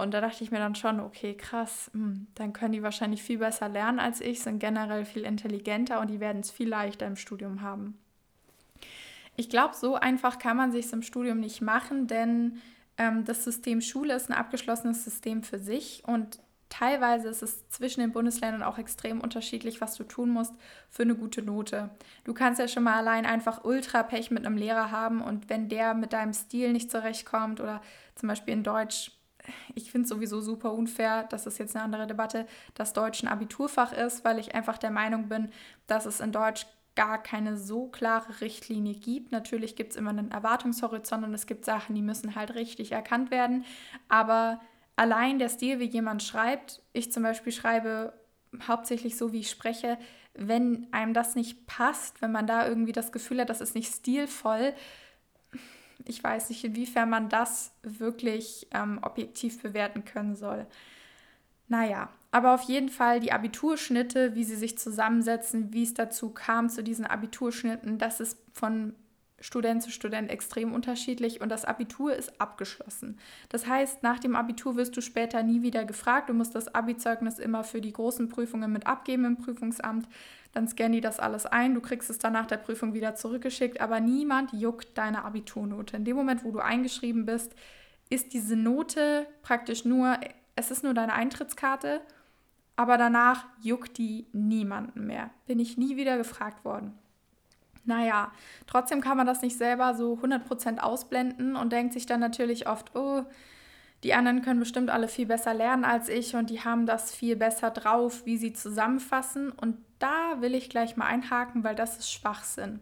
[SPEAKER 1] Und da dachte ich mir dann schon, okay, krass, hm, dann können die wahrscheinlich viel besser lernen als ich, sind generell viel intelligenter und die werden es viel leichter im Studium haben. Ich glaube, so einfach kann man sich im Studium nicht machen, denn ähm, das System Schule ist ein abgeschlossenes System für sich und teilweise ist es zwischen den Bundesländern auch extrem unterschiedlich, was du tun musst für eine gute Note. Du kannst ja schon mal allein einfach ultra Pech mit einem Lehrer haben und wenn der mit deinem Stil nicht zurechtkommt oder zum Beispiel in Deutsch, ich finde es sowieso super unfair, das ist jetzt eine andere Debatte, dass Deutsch ein Abiturfach ist, weil ich einfach der Meinung bin, dass es in Deutsch gar keine so klare Richtlinie gibt. Natürlich gibt es immer einen Erwartungshorizont und es gibt Sachen, die müssen halt richtig erkannt werden. Aber allein der Stil, wie jemand schreibt, ich zum Beispiel schreibe hauptsächlich so, wie ich spreche, wenn einem das nicht passt, wenn man da irgendwie das Gefühl hat, das ist nicht stilvoll, ich weiß nicht, inwiefern man das wirklich ähm, objektiv bewerten können soll. Naja, aber auf jeden Fall die Abiturschnitte, wie sie sich zusammensetzen, wie es dazu kam zu diesen Abiturschnitten, das ist von Student zu Student extrem unterschiedlich und das Abitur ist abgeschlossen. Das heißt, nach dem Abitur wirst du später nie wieder gefragt. Du musst das Abi-Zeugnis immer für die großen Prüfungen mit abgeben im Prüfungsamt. Dann scannen die das alles ein. Du kriegst es dann nach der Prüfung wieder zurückgeschickt, aber niemand juckt deine Abiturnote. In dem Moment, wo du eingeschrieben bist, ist diese Note praktisch nur es ist nur deine Eintrittskarte, aber danach juckt die niemanden mehr. Bin ich nie wieder gefragt worden. Naja, trotzdem kann man das nicht selber so 100% ausblenden und denkt sich dann natürlich oft, oh, die anderen können bestimmt alle viel besser lernen als ich und die haben das viel besser drauf, wie sie zusammenfassen. Und da will ich gleich mal einhaken, weil das ist Schwachsinn.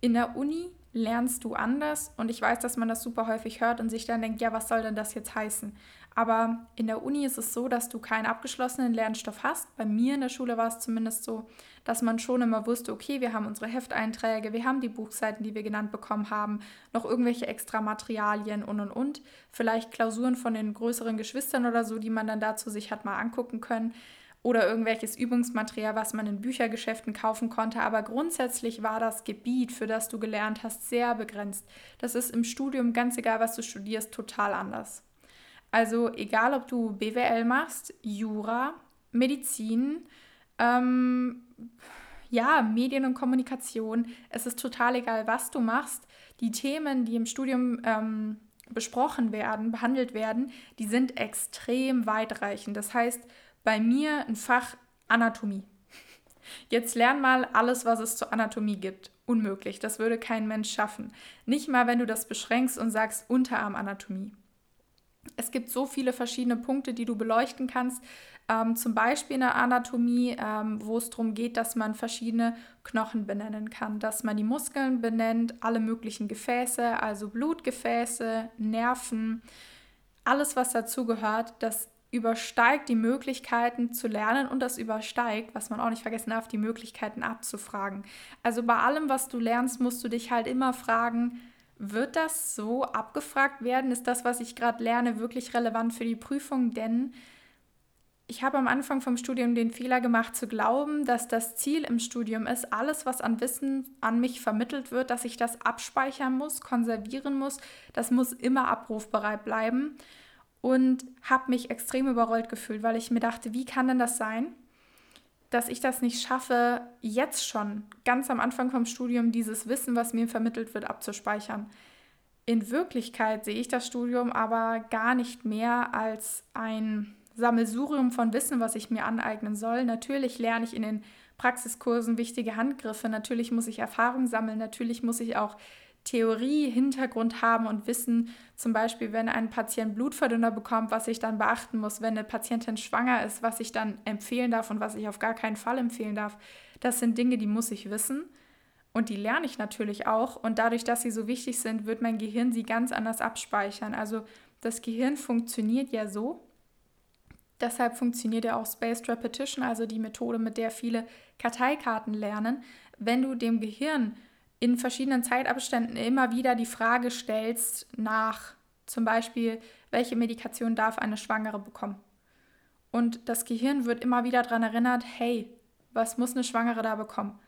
[SPEAKER 1] In der Uni lernst du anders und ich weiß, dass man das super häufig hört und sich dann denkt, ja, was soll denn das jetzt heißen? Aber in der Uni ist es so, dass du keinen abgeschlossenen Lernstoff hast. Bei mir in der Schule war es zumindest so, dass man schon immer wusste, okay, wir haben unsere Hefteinträge, wir haben die Buchseiten, die wir genannt bekommen haben, noch irgendwelche extra Materialien und und und. Vielleicht Klausuren von den größeren Geschwistern oder so, die man dann dazu sich hat mal angucken können. Oder irgendwelches Übungsmaterial, was man in Büchergeschäften kaufen konnte. Aber grundsätzlich war das Gebiet, für das du gelernt hast, sehr begrenzt. Das ist im Studium, ganz egal, was du studierst, total anders. Also egal, ob du BWL machst, Jura, Medizin, ähm, ja, Medien und Kommunikation, es ist total egal, was du machst. Die Themen, die im Studium ähm, besprochen werden, behandelt werden, die sind extrem weitreichend. Das heißt, bei mir ein Fach Anatomie. jetzt lern mal alles, was es zur Anatomie gibt. Unmöglich, das würde kein Mensch schaffen. Nicht mal, wenn du das beschränkst und sagst Unterarmanatomie. Es gibt so viele verschiedene Punkte, die du beleuchten kannst. Ähm, zum Beispiel in der Anatomie, ähm, wo es darum geht, dass man verschiedene Knochen benennen kann, dass man die Muskeln benennt, alle möglichen Gefäße, also Blutgefäße, Nerven, alles, was dazugehört, das übersteigt die Möglichkeiten zu lernen und das übersteigt, was man auch nicht vergessen darf, die Möglichkeiten abzufragen. Also bei allem, was du lernst, musst du dich halt immer fragen, wird das so abgefragt werden? Ist das, was ich gerade lerne, wirklich relevant für die Prüfung? Denn ich habe am Anfang vom Studium den Fehler gemacht zu glauben, dass das Ziel im Studium ist, alles, was an Wissen an mich vermittelt wird, dass ich das abspeichern muss, konservieren muss. Das muss immer abrufbereit bleiben. Und habe mich extrem überrollt gefühlt, weil ich mir dachte, wie kann denn das sein? dass ich das nicht schaffe, jetzt schon ganz am Anfang vom Studium dieses Wissen, was mir vermittelt wird, abzuspeichern. In Wirklichkeit sehe ich das Studium aber gar nicht mehr als ein Sammelsurium von Wissen, was ich mir aneignen soll. Natürlich lerne ich in den Praxiskursen wichtige Handgriffe, natürlich muss ich Erfahrung sammeln, natürlich muss ich auch Theorie, Hintergrund haben und wissen, zum Beispiel, wenn ein Patient Blutverdünner bekommt, was ich dann beachten muss, wenn eine Patientin schwanger ist, was ich dann empfehlen darf und was ich auf gar keinen Fall empfehlen darf. Das sind Dinge, die muss ich wissen und die lerne ich natürlich auch. Und dadurch, dass sie so wichtig sind, wird mein Gehirn sie ganz anders abspeichern. Also das Gehirn funktioniert ja so. Deshalb funktioniert ja auch Spaced Repetition, also die Methode, mit der viele Karteikarten lernen. Wenn du dem Gehirn in verschiedenen Zeitabständen immer wieder die Frage stellst nach zum Beispiel, welche Medikation darf eine Schwangere bekommen? Und das Gehirn wird immer wieder daran erinnert, hey, was muss eine Schwangere da bekommen?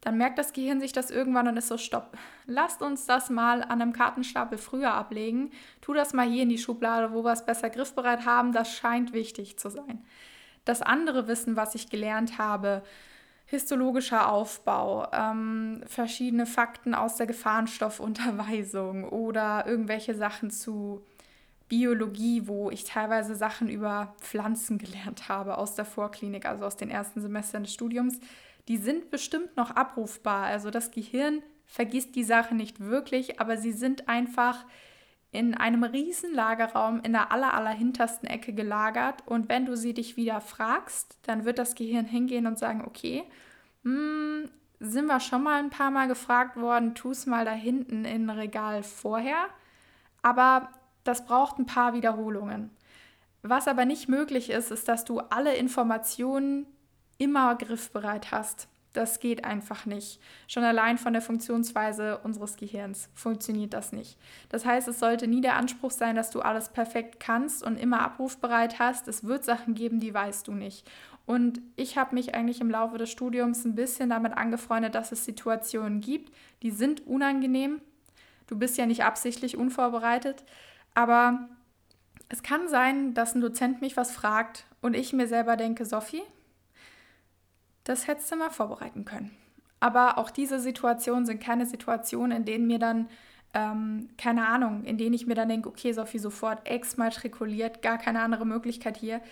[SPEAKER 1] Dann merkt das Gehirn sich das irgendwann und ist so, stopp, lasst uns das mal an einem Kartenstapel früher ablegen. Tu das mal hier in die Schublade, wo wir es besser griffbereit haben. Das scheint wichtig zu sein. Das andere Wissen, was ich gelernt habe, histologischer Aufbau, ähm, verschiedene Fakten aus der Gefahrenstoffunterweisung oder irgendwelche Sachen zu Biologie, wo ich teilweise Sachen über Pflanzen gelernt habe aus der Vorklinik, also aus den ersten Semestern des Studiums, die sind bestimmt noch abrufbar. Also das Gehirn vergisst die Sache nicht wirklich, aber sie sind einfach in einem riesen Lagerraum in der aller, aller hintersten Ecke gelagert. Und wenn du sie dich wieder fragst, dann wird das Gehirn hingehen und sagen, okay, hm, sind wir schon mal ein paar Mal gefragt worden, tu es mal da hinten in Regal vorher. Aber das braucht ein paar Wiederholungen. Was aber nicht möglich ist, ist, dass du alle Informationen immer griffbereit hast. Das geht einfach nicht. Schon allein von der Funktionsweise unseres Gehirns funktioniert das nicht. Das heißt, es sollte nie der Anspruch sein, dass du alles perfekt kannst und immer abrufbereit hast. Es wird Sachen geben, die weißt du nicht. Und ich habe mich eigentlich im Laufe des Studiums ein bisschen damit angefreundet, dass es Situationen gibt, die sind unangenehm. Du bist ja nicht absichtlich unvorbereitet, aber es kann sein, dass ein Dozent mich was fragt und ich mir selber denke, Sophie, das hättest du mal vorbereiten können. Aber auch diese Situationen sind keine Situationen, in denen mir dann, ähm, keine Ahnung, in denen ich mir dann denke, okay, Sophie, sofort exmatrikuliert, gar keine andere Möglichkeit hier.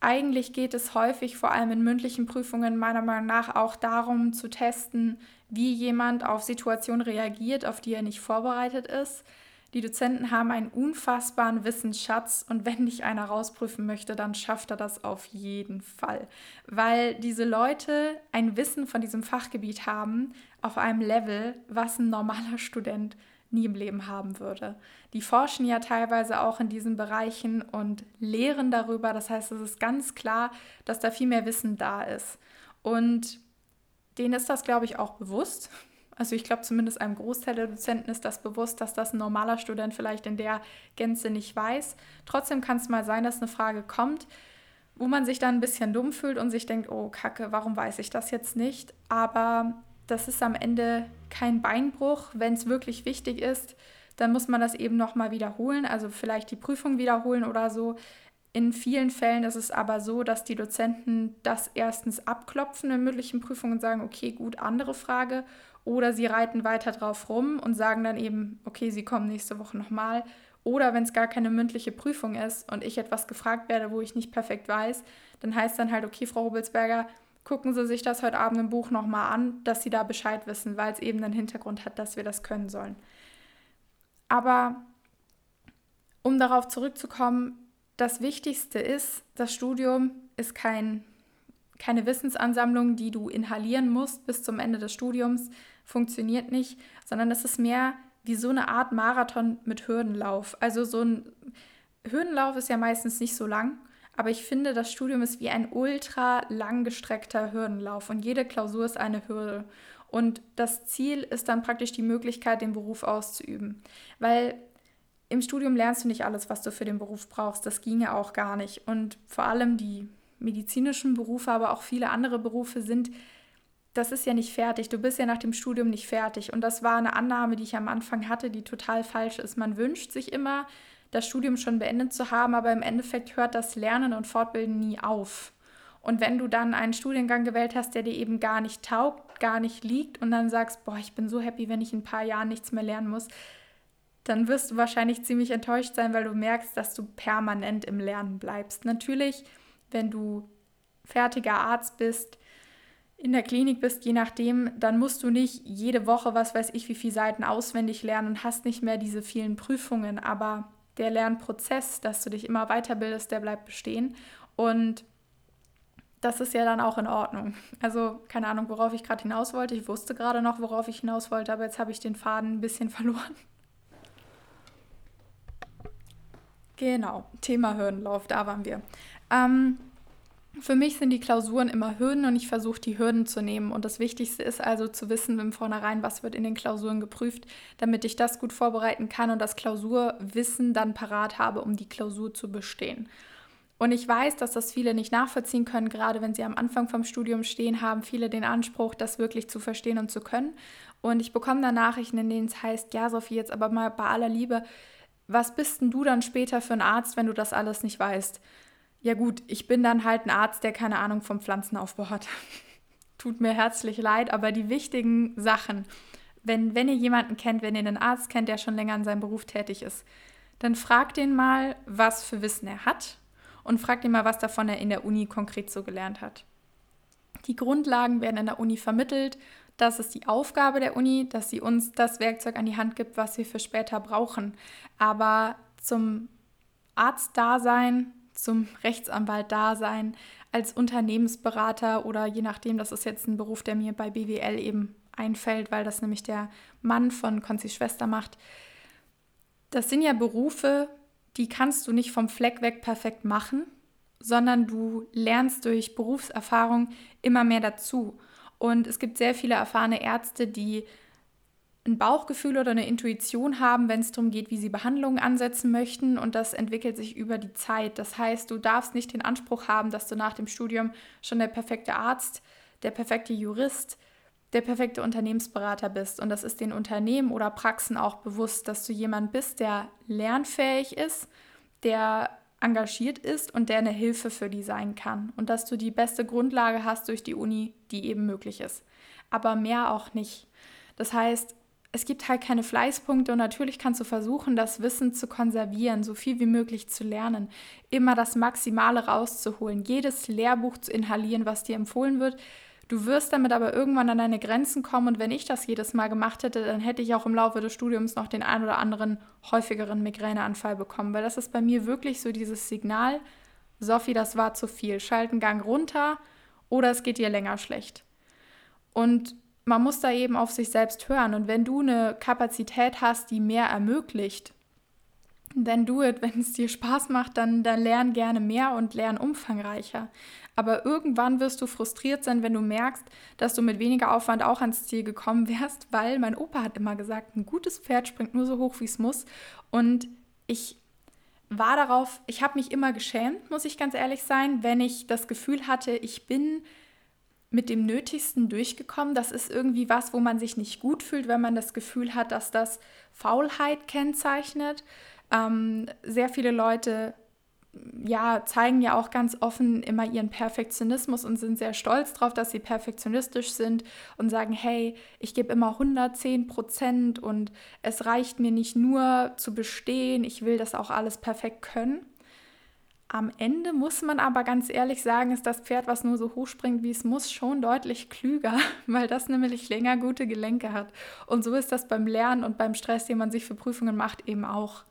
[SPEAKER 1] Eigentlich geht es häufig, vor allem in mündlichen Prüfungen, meiner Meinung nach auch darum zu testen, wie jemand auf Situationen reagiert, auf die er nicht vorbereitet ist. Die Dozenten haben einen unfassbaren Wissensschatz und wenn dich einer rausprüfen möchte, dann schafft er das auf jeden Fall, weil diese Leute ein Wissen von diesem Fachgebiet haben auf einem Level, was ein normaler Student nie im Leben haben würde. Die forschen ja teilweise auch in diesen Bereichen und lehren darüber. Das heißt, es ist ganz klar, dass da viel mehr Wissen da ist. Und denen ist das, glaube ich, auch bewusst. Also ich glaube zumindest einem Großteil der Dozenten ist das bewusst, dass das ein normaler Student vielleicht in der Gänze nicht weiß. Trotzdem kann es mal sein, dass eine Frage kommt, wo man sich dann ein bisschen dumm fühlt und sich denkt, oh Kacke, warum weiß ich das jetzt nicht? Aber das ist am Ende kein Beinbruch. Wenn es wirklich wichtig ist, dann muss man das eben nochmal wiederholen, also vielleicht die Prüfung wiederholen oder so. In vielen Fällen ist es aber so, dass die Dozenten das erstens abklopfen in mündlichen Prüfungen und sagen, okay, gut, andere Frage. Oder sie reiten weiter drauf rum und sagen dann eben, okay, sie kommen nächste Woche nochmal. Oder wenn es gar keine mündliche Prüfung ist und ich etwas gefragt werde, wo ich nicht perfekt weiß, dann heißt dann halt, okay, Frau Hubelsberger, gucken Sie sich das heute Abend im Buch nochmal an, dass Sie da Bescheid wissen, weil es eben einen Hintergrund hat, dass wir das können sollen. Aber um darauf zurückzukommen, das Wichtigste ist, das Studium ist kein, keine Wissensansammlung, die du inhalieren musst bis zum Ende des Studiums, funktioniert nicht, sondern es ist mehr wie so eine Art Marathon mit Hürdenlauf. Also so ein Hürdenlauf ist ja meistens nicht so lang, aber ich finde, das Studium ist wie ein ultra langgestreckter Hürdenlauf und jede Klausur ist eine Hürde. Und das Ziel ist dann praktisch die Möglichkeit, den Beruf auszuüben. Weil im Studium lernst du nicht alles, was du für den Beruf brauchst. Das ginge auch gar nicht. Und vor allem die medizinischen Berufe, aber auch viele andere Berufe sind, das ist ja nicht fertig. Du bist ja nach dem Studium nicht fertig. Und das war eine Annahme, die ich am Anfang hatte, die total falsch ist. Man wünscht sich immer, das Studium schon beendet zu haben, aber im Endeffekt hört das Lernen und Fortbilden nie auf. Und wenn du dann einen Studiengang gewählt hast, der dir eben gar nicht taugt, gar nicht liegt und dann sagst, boah, ich bin so happy, wenn ich in ein paar Jahren nichts mehr lernen muss, dann wirst du wahrscheinlich ziemlich enttäuscht sein, weil du merkst, dass du permanent im Lernen bleibst. Natürlich, wenn du fertiger Arzt bist, in der Klinik bist, je nachdem, dann musst du nicht jede Woche, was weiß ich, wie viele Seiten auswendig lernen und hast nicht mehr diese vielen Prüfungen, aber der Lernprozess, dass du dich immer weiterbildest, der bleibt bestehen und das ist ja dann auch in Ordnung. Also keine Ahnung, worauf ich gerade hinaus wollte. Ich wusste gerade noch, worauf ich hinaus wollte, aber jetzt habe ich den Faden ein bisschen verloren. Genau, Thema Hürdenlauf, da waren wir. Ähm, für mich sind die Klausuren immer Hürden und ich versuche die Hürden zu nehmen. Und das Wichtigste ist also zu wissen im Vornherein, was wird in den Klausuren geprüft, damit ich das gut vorbereiten kann und das Klausurwissen dann parat habe, um die Klausur zu bestehen. Und ich weiß, dass das viele nicht nachvollziehen können, gerade wenn sie am Anfang vom Studium stehen, haben viele den Anspruch, das wirklich zu verstehen und zu können. Und ich bekomme dann Nachrichten, in denen es heißt, ja, Sophie, jetzt aber mal bei aller Liebe, was bist denn du dann später für ein Arzt, wenn du das alles nicht weißt? Ja gut, ich bin dann halt ein Arzt, der keine Ahnung vom Pflanzenaufbau hat. Tut mir herzlich leid, aber die wichtigen Sachen, wenn, wenn ihr jemanden kennt, wenn ihr einen Arzt kennt, der schon länger in seinem Beruf tätig ist, dann fragt den mal, was für Wissen er hat und fragt ihn mal, was davon er in der Uni konkret so gelernt hat. Die Grundlagen werden in der Uni vermittelt das ist die Aufgabe der Uni, dass sie uns das Werkzeug an die Hand gibt, was wir für später brauchen. Aber zum Arztdasein, zum Rechtsanwalt-Dasein, als Unternehmensberater oder je nachdem, das ist jetzt ein Beruf, der mir bei BWL eben einfällt, weil das nämlich der Mann von Konzis Schwester macht. Das sind ja Berufe, die kannst du nicht vom Fleck weg perfekt machen, sondern du lernst durch Berufserfahrung immer mehr dazu. Und es gibt sehr viele erfahrene Ärzte, die ein Bauchgefühl oder eine Intuition haben, wenn es darum geht, wie sie Behandlungen ansetzen möchten. Und das entwickelt sich über die Zeit. Das heißt, du darfst nicht den Anspruch haben, dass du nach dem Studium schon der perfekte Arzt, der perfekte Jurist, der perfekte Unternehmensberater bist. Und das ist den Unternehmen oder Praxen auch bewusst, dass du jemand bist, der lernfähig ist, der engagiert ist und der eine Hilfe für die sein kann. Und dass du die beste Grundlage hast durch die Uni, die eben möglich ist. Aber mehr auch nicht. Das heißt, es gibt halt keine Fleißpunkte und natürlich kannst du versuchen, das Wissen zu konservieren, so viel wie möglich zu lernen, immer das Maximale rauszuholen, jedes Lehrbuch zu inhalieren, was dir empfohlen wird, Du wirst damit aber irgendwann an deine Grenzen kommen und wenn ich das jedes Mal gemacht hätte, dann hätte ich auch im Laufe des Studiums noch den ein oder anderen häufigeren Migräneanfall bekommen, weil das ist bei mir wirklich so dieses Signal, Sophie, das war zu viel, schalten Gang runter oder es geht dir länger schlecht. Und man muss da eben auf sich selbst hören und wenn du eine Kapazität hast, die mehr ermöglicht, then do it. Wenn es dir Spaß macht, dann, dann lern gerne mehr und lern umfangreicher. Aber irgendwann wirst du frustriert sein, wenn du merkst, dass du mit weniger Aufwand auch ans Ziel gekommen wärst, weil mein Opa hat immer gesagt, ein gutes Pferd springt nur so hoch, wie es muss. Und ich war darauf, ich habe mich immer geschämt, muss ich ganz ehrlich sein, wenn ich das Gefühl hatte, ich bin mit dem Nötigsten durchgekommen. Das ist irgendwie was, wo man sich nicht gut fühlt, wenn man das Gefühl hat, dass das Faulheit kennzeichnet. Ähm, sehr viele Leute ja, zeigen ja auch ganz offen immer ihren Perfektionismus und sind sehr stolz darauf, dass sie perfektionistisch sind und sagen, hey, ich gebe immer 110 Prozent und es reicht mir nicht nur zu bestehen, ich will das auch alles perfekt können. Am Ende muss man aber ganz ehrlich sagen, ist das Pferd, was nur so hoch springt, wie es muss, schon deutlich klüger, weil das nämlich länger gute Gelenke hat. Und so ist das beim Lernen und beim Stress, den man sich für Prüfungen macht, eben auch.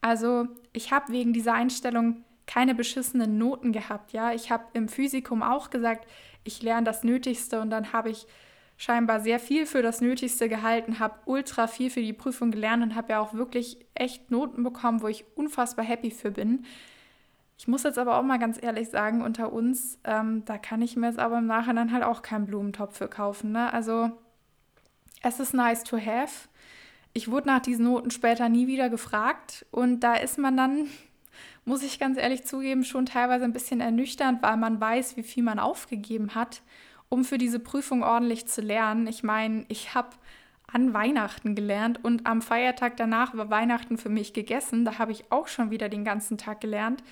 [SPEAKER 1] Also ich habe wegen dieser Einstellung keine beschissenen Noten gehabt. Ja, ich habe im Physikum auch gesagt, ich lerne das Nötigste und dann habe ich scheinbar sehr viel für das Nötigste gehalten, habe ultra viel für die Prüfung gelernt und habe ja auch wirklich echt Noten bekommen, wo ich unfassbar happy für bin. Ich muss jetzt aber auch mal ganz ehrlich sagen, unter uns, ähm, da kann ich mir jetzt aber im Nachhinein halt auch keinen Blumentopf für kaufen. Ne? Also es ist nice to have. Ich wurde nach diesen Noten später nie wieder gefragt und da ist man dann, muss ich ganz ehrlich zugeben, schon teilweise ein bisschen ernüchternd, weil man weiß, wie viel man aufgegeben hat um für diese Prüfung ordentlich zu lernen. Ich meine, ich habe an Weihnachten gelernt und am Feiertag danach war Weihnachten für mich gegessen. Da habe ich auch schon wieder den ganzen Tag gelernt.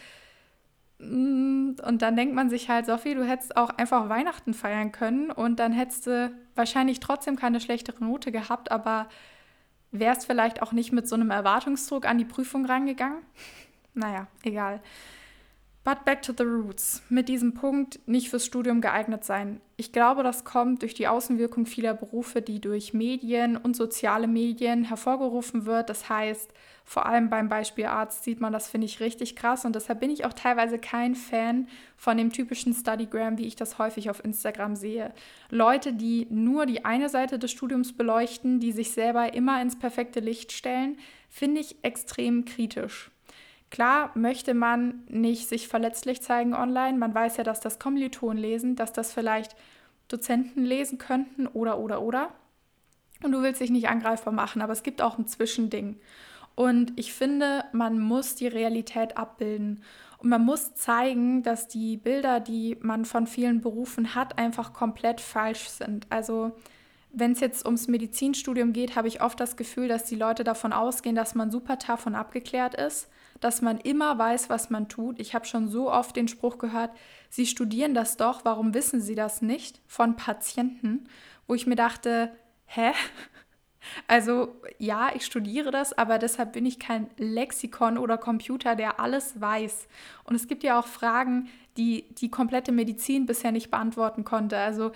[SPEAKER 1] Mm, und dann denkt man sich halt, Sophie, du hättest auch einfach Weihnachten feiern können und dann hättest du wahrscheinlich trotzdem keine schlechtere Note gehabt, aber wärst vielleicht auch nicht mit so einem Erwartungsdruck an die Prüfung rangegangen. Naja, egal. But back to the roots. Mit diesem Punkt nicht fürs Studium geeignet sein. Ich glaube, das kommt durch die Außenwirkung vieler Berufe, die durch Medien und soziale Medien hervorgerufen wird. Das heißt, vor allem beim Beispiel Arzt sieht man das, finde ich, richtig krass. Und deshalb bin ich auch teilweise kein Fan von dem typischen Studygram, wie ich das häufig auf Instagram sehe. Leute, die nur die eine Seite des Studiums beleuchten, die sich selber immer ins perfekte Licht stellen, finde ich extrem kritisch. Klar möchte man nicht sich verletzlich zeigen online. Man weiß ja, dass das Kommilitonen lesen, dass das vielleicht Dozenten lesen könnten oder, oder, oder. Und du willst dich nicht angreifbar machen, aber es gibt auch ein Zwischending. Und ich finde, man muss die Realität abbilden. Und man muss zeigen, dass die Bilder, die man von vielen Berufen hat, einfach komplett falsch sind. Also wenn es jetzt ums Medizinstudium geht, habe ich oft das Gefühl, dass die Leute davon ausgehen, dass man super tough und abgeklärt ist dass man immer weiß, was man tut. Ich habe schon so oft den Spruch gehört, Sie studieren das doch, warum wissen Sie das nicht? Von Patienten, wo ich mir dachte, hä? Also ja, ich studiere das, aber deshalb bin ich kein Lexikon oder Computer, der alles weiß. Und es gibt ja auch Fragen, die die komplette Medizin bisher nicht beantworten konnte. Also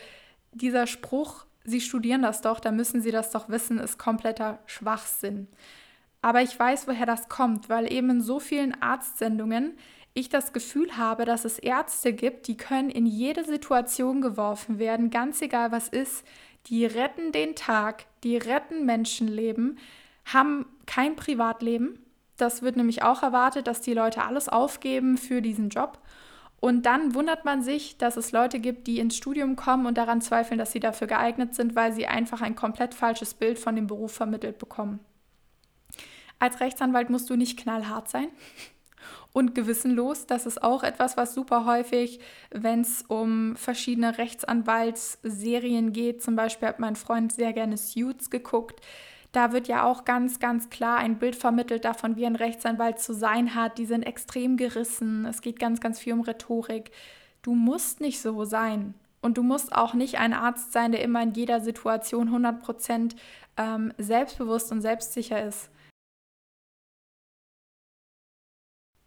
[SPEAKER 1] dieser Spruch, Sie studieren das doch, dann müssen Sie das doch wissen, ist kompletter Schwachsinn. Aber ich weiß, woher das kommt, weil eben in so vielen Arztsendungen ich das Gefühl habe, dass es Ärzte gibt, die können in jede Situation geworfen werden, ganz egal was ist. Die retten den Tag, die retten Menschenleben, haben kein Privatleben. Das wird nämlich auch erwartet, dass die Leute alles aufgeben für diesen Job. Und dann wundert man sich, dass es Leute gibt, die ins Studium kommen und daran zweifeln, dass sie dafür geeignet sind, weil sie einfach ein komplett falsches Bild von dem Beruf vermittelt bekommen. Als Rechtsanwalt musst du nicht knallhart sein und gewissenlos. Das ist auch etwas, was super häufig, wenn es um verschiedene Rechtsanwaltsserien geht. Zum Beispiel hat mein Freund sehr gerne Suits geguckt. Da wird ja auch ganz, ganz klar ein Bild vermittelt davon, wie ein Rechtsanwalt zu sein hat. Die sind extrem gerissen. Es geht ganz, ganz viel um Rhetorik. Du musst nicht so sein. Und du musst auch nicht ein Arzt sein, der immer in jeder Situation 100% ähm, selbstbewusst und selbstsicher ist.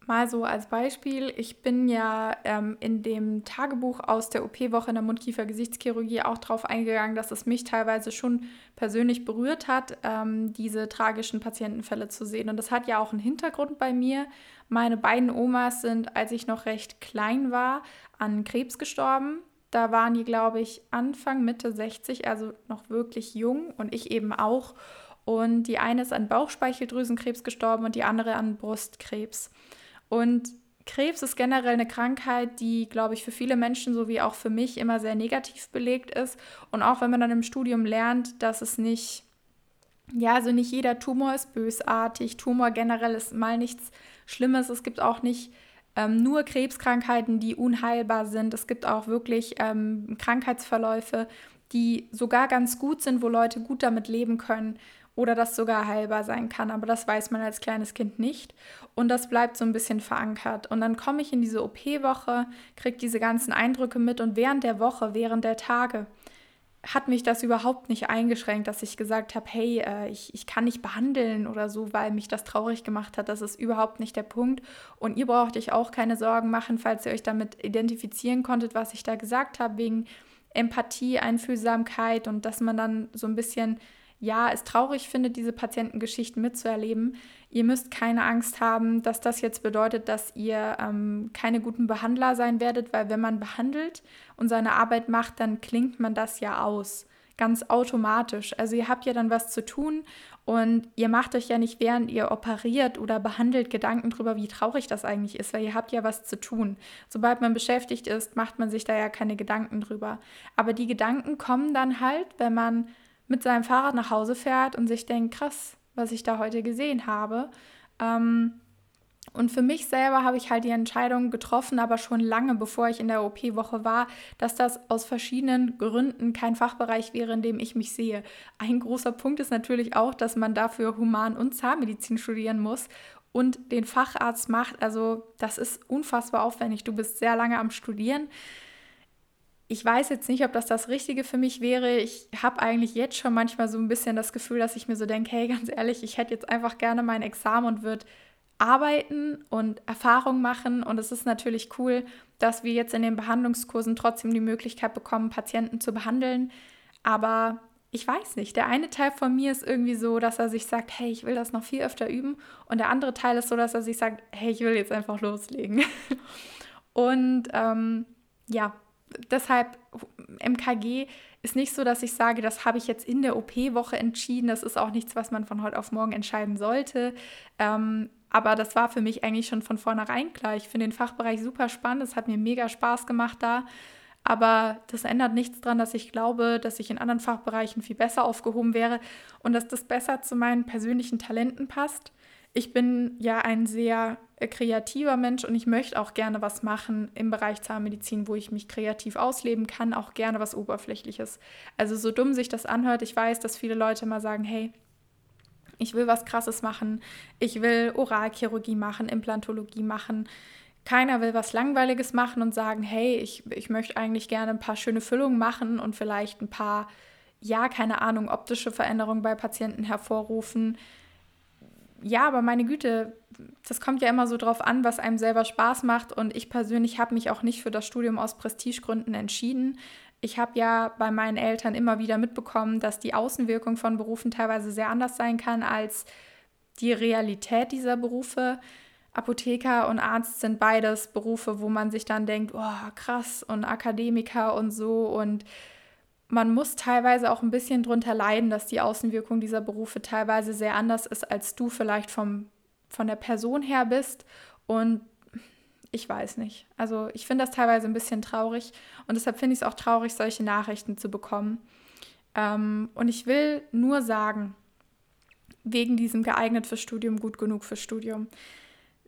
[SPEAKER 1] Mal so als Beispiel, ich bin ja ähm, in dem Tagebuch aus der OP-Woche in der Mundkiefer-Gesichtschirurgie auch darauf eingegangen, dass es mich teilweise schon persönlich berührt hat, ähm, diese tragischen Patientenfälle zu sehen. Und das hat ja auch einen Hintergrund bei mir. Meine beiden Omas sind, als ich noch recht klein war, an Krebs gestorben. Da waren die, glaube ich, Anfang, Mitte 60, also noch wirklich jung und ich eben auch. Und die eine ist an Bauchspeicheldrüsenkrebs gestorben und die andere an Brustkrebs. Und Krebs ist generell eine Krankheit, die, glaube ich, für viele Menschen sowie auch für mich immer sehr negativ belegt ist. Und auch wenn man dann im Studium lernt, dass es nicht, ja, also nicht jeder Tumor ist bösartig. Tumor generell ist mal nichts Schlimmes. Es gibt auch nicht ähm, nur Krebskrankheiten, die unheilbar sind. Es gibt auch wirklich ähm, Krankheitsverläufe, die sogar ganz gut sind, wo Leute gut damit leben können oder das sogar heilbar sein kann. Aber das weiß man als kleines Kind nicht. Und das bleibt so ein bisschen verankert. Und dann komme ich in diese OP-Woche, kriege diese ganzen Eindrücke mit und während der Woche, während der Tage, hat mich das überhaupt nicht eingeschränkt, dass ich gesagt habe, hey, äh, ich, ich kann nicht behandeln oder so, weil mich das traurig gemacht hat. Das ist überhaupt nicht der Punkt. Und ihr braucht euch auch keine Sorgen machen, falls ihr euch damit identifizieren konntet, was ich da gesagt habe, wegen Empathie, Einfühlsamkeit und dass man dann so ein bisschen, ja, es traurig findet, diese Patientengeschichten mitzuerleben. Ihr müsst keine Angst haben, dass das jetzt bedeutet, dass ihr ähm, keine guten Behandler sein werdet, weil wenn man behandelt und seine Arbeit macht, dann klingt man das ja aus, ganz automatisch. Also ihr habt ja dann was zu tun und ihr macht euch ja nicht, während ihr operiert oder behandelt, Gedanken darüber, wie traurig das eigentlich ist, weil ihr habt ja was zu tun. Sobald man beschäftigt ist, macht man sich da ja keine Gedanken drüber. Aber die Gedanken kommen dann halt, wenn man mit seinem Fahrrad nach Hause fährt und sich denkt, krass, was ich da heute gesehen habe. Ähm, und für mich selber habe ich halt die Entscheidung getroffen, aber schon lange bevor ich in der OP-Woche war, dass das aus verschiedenen Gründen kein Fachbereich wäre, in dem ich mich sehe. Ein großer Punkt ist natürlich auch, dass man dafür Human- und Zahnmedizin studieren muss und den Facharzt macht. Also das ist unfassbar aufwendig. Du bist sehr lange am Studieren ich weiß jetzt nicht, ob das das Richtige für mich wäre. Ich habe eigentlich jetzt schon manchmal so ein bisschen das Gefühl, dass ich mir so denke, hey, ganz ehrlich, ich hätte jetzt einfach gerne mein Examen und würde arbeiten und Erfahrung machen. Und es ist natürlich cool, dass wir jetzt in den Behandlungskursen trotzdem die Möglichkeit bekommen, Patienten zu behandeln. Aber ich weiß nicht, der eine Teil von mir ist irgendwie so, dass er sich sagt, hey, ich will das noch viel öfter üben. Und der andere Teil ist so, dass er sich sagt, hey, ich will jetzt einfach loslegen. und ähm, ja, deshalb MKG ist nicht so, dass ich sage, das habe ich jetzt in der OP-Woche entschieden. Das ist auch nichts, was man von heute auf morgen entscheiden sollte. Ähm, aber das war für mich eigentlich schon von vornherein klar. Ich finde den Fachbereich super spannend. Es hat mir mega Spaß gemacht da. Aber das ändert nichts daran, dass ich glaube, dass ich in anderen Fachbereichen viel besser aufgehoben wäre und dass das besser zu meinen persönlichen Talenten passt. Ich bin ja ein sehr äh, kreativer Mensch und ich möchte auch gerne was machen im Bereich Zahnmedizin, wo ich mich kreativ ausleben kann, auch gerne was Oberflächliches. Also so dumm sich das anhört, ich weiß, dass viele Leute mal sagen, hey, ich will was Krasses machen, ich will Oralchirurgie machen, Implantologie machen. Keiner will was Langweiliges machen und sagen, hey, ich, ich möchte eigentlich gerne ein paar schöne Füllungen machen und vielleicht ein paar, ja, keine Ahnung, optische Veränderungen bei Patienten hervorrufen ja, aber meine Güte, das kommt ja immer so drauf an, was einem selber Spaß macht. Und ich persönlich habe mich auch nicht für das Studium aus Prestigegründen entschieden. Ich habe ja bei meinen Eltern immer wieder mitbekommen, dass die Außenwirkung von Berufen teilweise sehr anders sein kann als die Realität dieser Berufe. Apotheker und Arzt sind beides Berufe, wo man sich dann denkt, oh krass und Akademiker und so und man muss teilweise auch ein bisschen drunter leiden, dass die Außenwirkung dieser Berufe teilweise sehr anders ist, als du vielleicht vom, von der Person her bist. Und ich weiß nicht. Also ich finde das teilweise ein bisschen traurig und deshalb finde ich es auch traurig, solche Nachrichten zu bekommen. Ähm, und ich will nur sagen, wegen diesem geeignet für Studium, gut genug für Studium.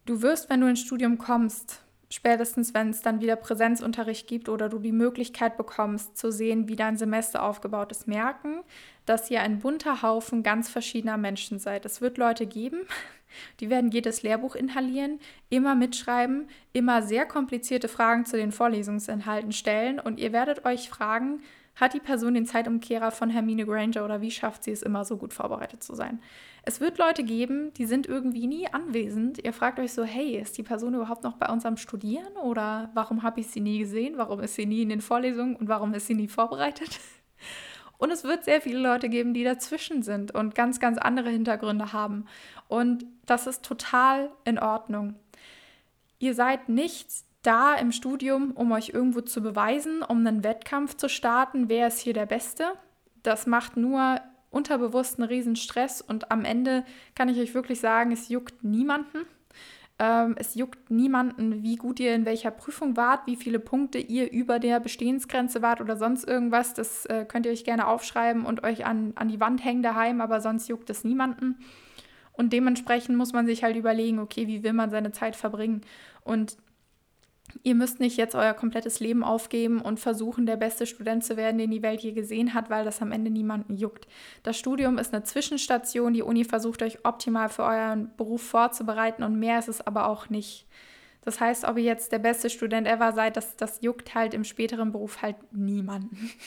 [SPEAKER 1] Du wirst, wenn du ins Studium kommst, spätestens wenn es dann wieder Präsenzunterricht gibt oder du die Möglichkeit bekommst zu sehen, wie dein Semester aufgebaut ist, merken, dass ihr ein bunter Haufen ganz verschiedener Menschen seid. Es wird Leute geben, die werden jedes Lehrbuch inhalieren, immer mitschreiben, immer sehr komplizierte Fragen zu den Vorlesungsinhalten stellen und ihr werdet euch fragen, hat die Person den Zeitumkehrer von Hermine Granger oder wie schafft sie es immer so gut vorbereitet zu sein? Es wird Leute geben, die sind irgendwie nie anwesend. Ihr fragt euch so, hey, ist die Person überhaupt noch bei uns am Studieren oder warum habe ich sie nie gesehen? Warum ist sie nie in den Vorlesungen und warum ist sie nie vorbereitet? Und es wird sehr viele Leute geben, die dazwischen sind und ganz, ganz andere Hintergründe haben. Und das ist total in Ordnung. Ihr seid nicht da im Studium, um euch irgendwo zu beweisen, um einen Wettkampf zu starten, wer ist hier der Beste. Das macht nur unterbewusst einen riesen Stress und am Ende kann ich euch wirklich sagen, es juckt niemanden. Ähm, es juckt niemanden, wie gut ihr in welcher Prüfung wart, wie viele Punkte ihr über der Bestehensgrenze wart oder sonst irgendwas. Das äh, könnt ihr euch gerne aufschreiben und euch an, an die Wand hängen daheim, aber sonst juckt es niemanden. Und dementsprechend muss man sich halt überlegen, okay, wie will man seine Zeit verbringen? Und Ihr müsst nicht jetzt euer komplettes Leben aufgeben und versuchen, der beste Student zu werden, den die Welt je gesehen hat, weil das am Ende niemanden juckt. Das Studium ist eine Zwischenstation. Die Uni versucht euch optimal für euren Beruf vorzubereiten und mehr ist es aber auch nicht. Das heißt, ob ihr jetzt der beste Student ever seid, das, das juckt halt im späteren Beruf halt niemanden.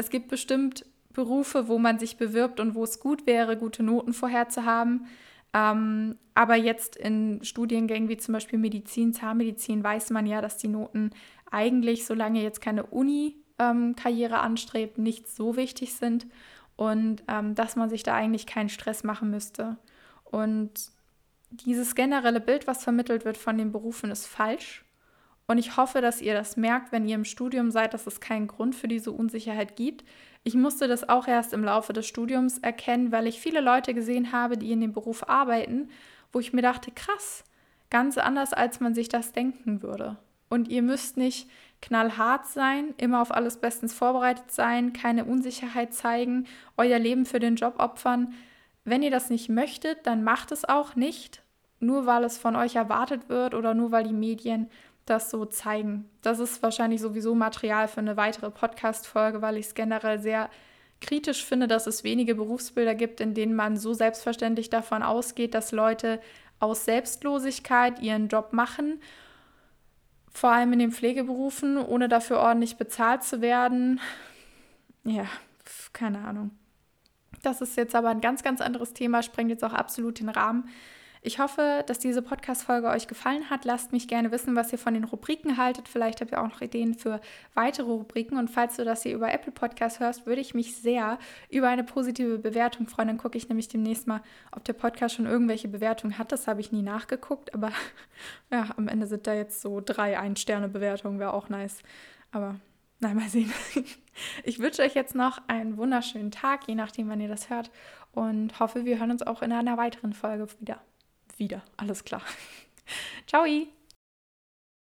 [SPEAKER 1] Es gibt bestimmt Berufe, wo man sich bewirbt und wo es gut wäre, gute Noten vorher zu haben. Ähm, aber jetzt in Studiengängen wie zum Beispiel Medizin, Zahnmedizin weiß man ja, dass die Noten eigentlich, solange jetzt keine Uni-Karriere ähm, anstrebt, nicht so wichtig sind und ähm, dass man sich da eigentlich keinen Stress machen müsste. Und dieses generelle Bild, was vermittelt wird von den Berufen, ist falsch. Und ich hoffe, dass ihr das merkt, wenn ihr im Studium seid, dass es keinen Grund für diese Unsicherheit gibt. Ich musste das auch erst im Laufe des Studiums erkennen, weil ich viele Leute gesehen habe, die in dem Beruf arbeiten, wo ich mir dachte, krass, ganz anders, als man sich das denken würde. Und ihr müsst nicht knallhart sein, immer auf alles bestens vorbereitet sein, keine Unsicherheit zeigen, euer Leben für den Job opfern. Wenn ihr das nicht möchtet, dann macht es auch nicht, nur weil es von euch erwartet wird oder nur weil die Medien das so zeigen. Das ist wahrscheinlich sowieso Material für eine weitere Podcast-Folge, weil ich es generell sehr kritisch finde, dass es wenige Berufsbilder gibt, in denen man so selbstverständlich davon ausgeht, dass Leute aus Selbstlosigkeit ihren Job machen, vor allem in den Pflegeberufen, ohne dafür ordentlich bezahlt zu werden. Ja, keine Ahnung. Das ist jetzt aber ein ganz, ganz anderes Thema, sprengt jetzt auch absolut den Rahmen. Ich hoffe, dass diese Podcast-Folge euch gefallen hat. Lasst mich gerne wissen, was ihr von den Rubriken haltet. Vielleicht habt ihr auch noch Ideen für weitere Rubriken. Und falls du das hier über Apple Podcast hörst, würde ich mich sehr über eine positive Bewertung freuen. Dann gucke ich nämlich demnächst mal, ob der Podcast schon irgendwelche Bewertungen hat. Das habe ich nie nachgeguckt. Aber ja, am Ende sind da jetzt so drei Ein-Sterne-Bewertungen. Wäre auch nice. Aber na, mal sehen. Ich wünsche euch jetzt noch einen wunderschönen Tag, je nachdem, wann ihr das hört. Und hoffe, wir hören uns auch in einer weiteren Folge wieder wieder. Alles klar. Ciao!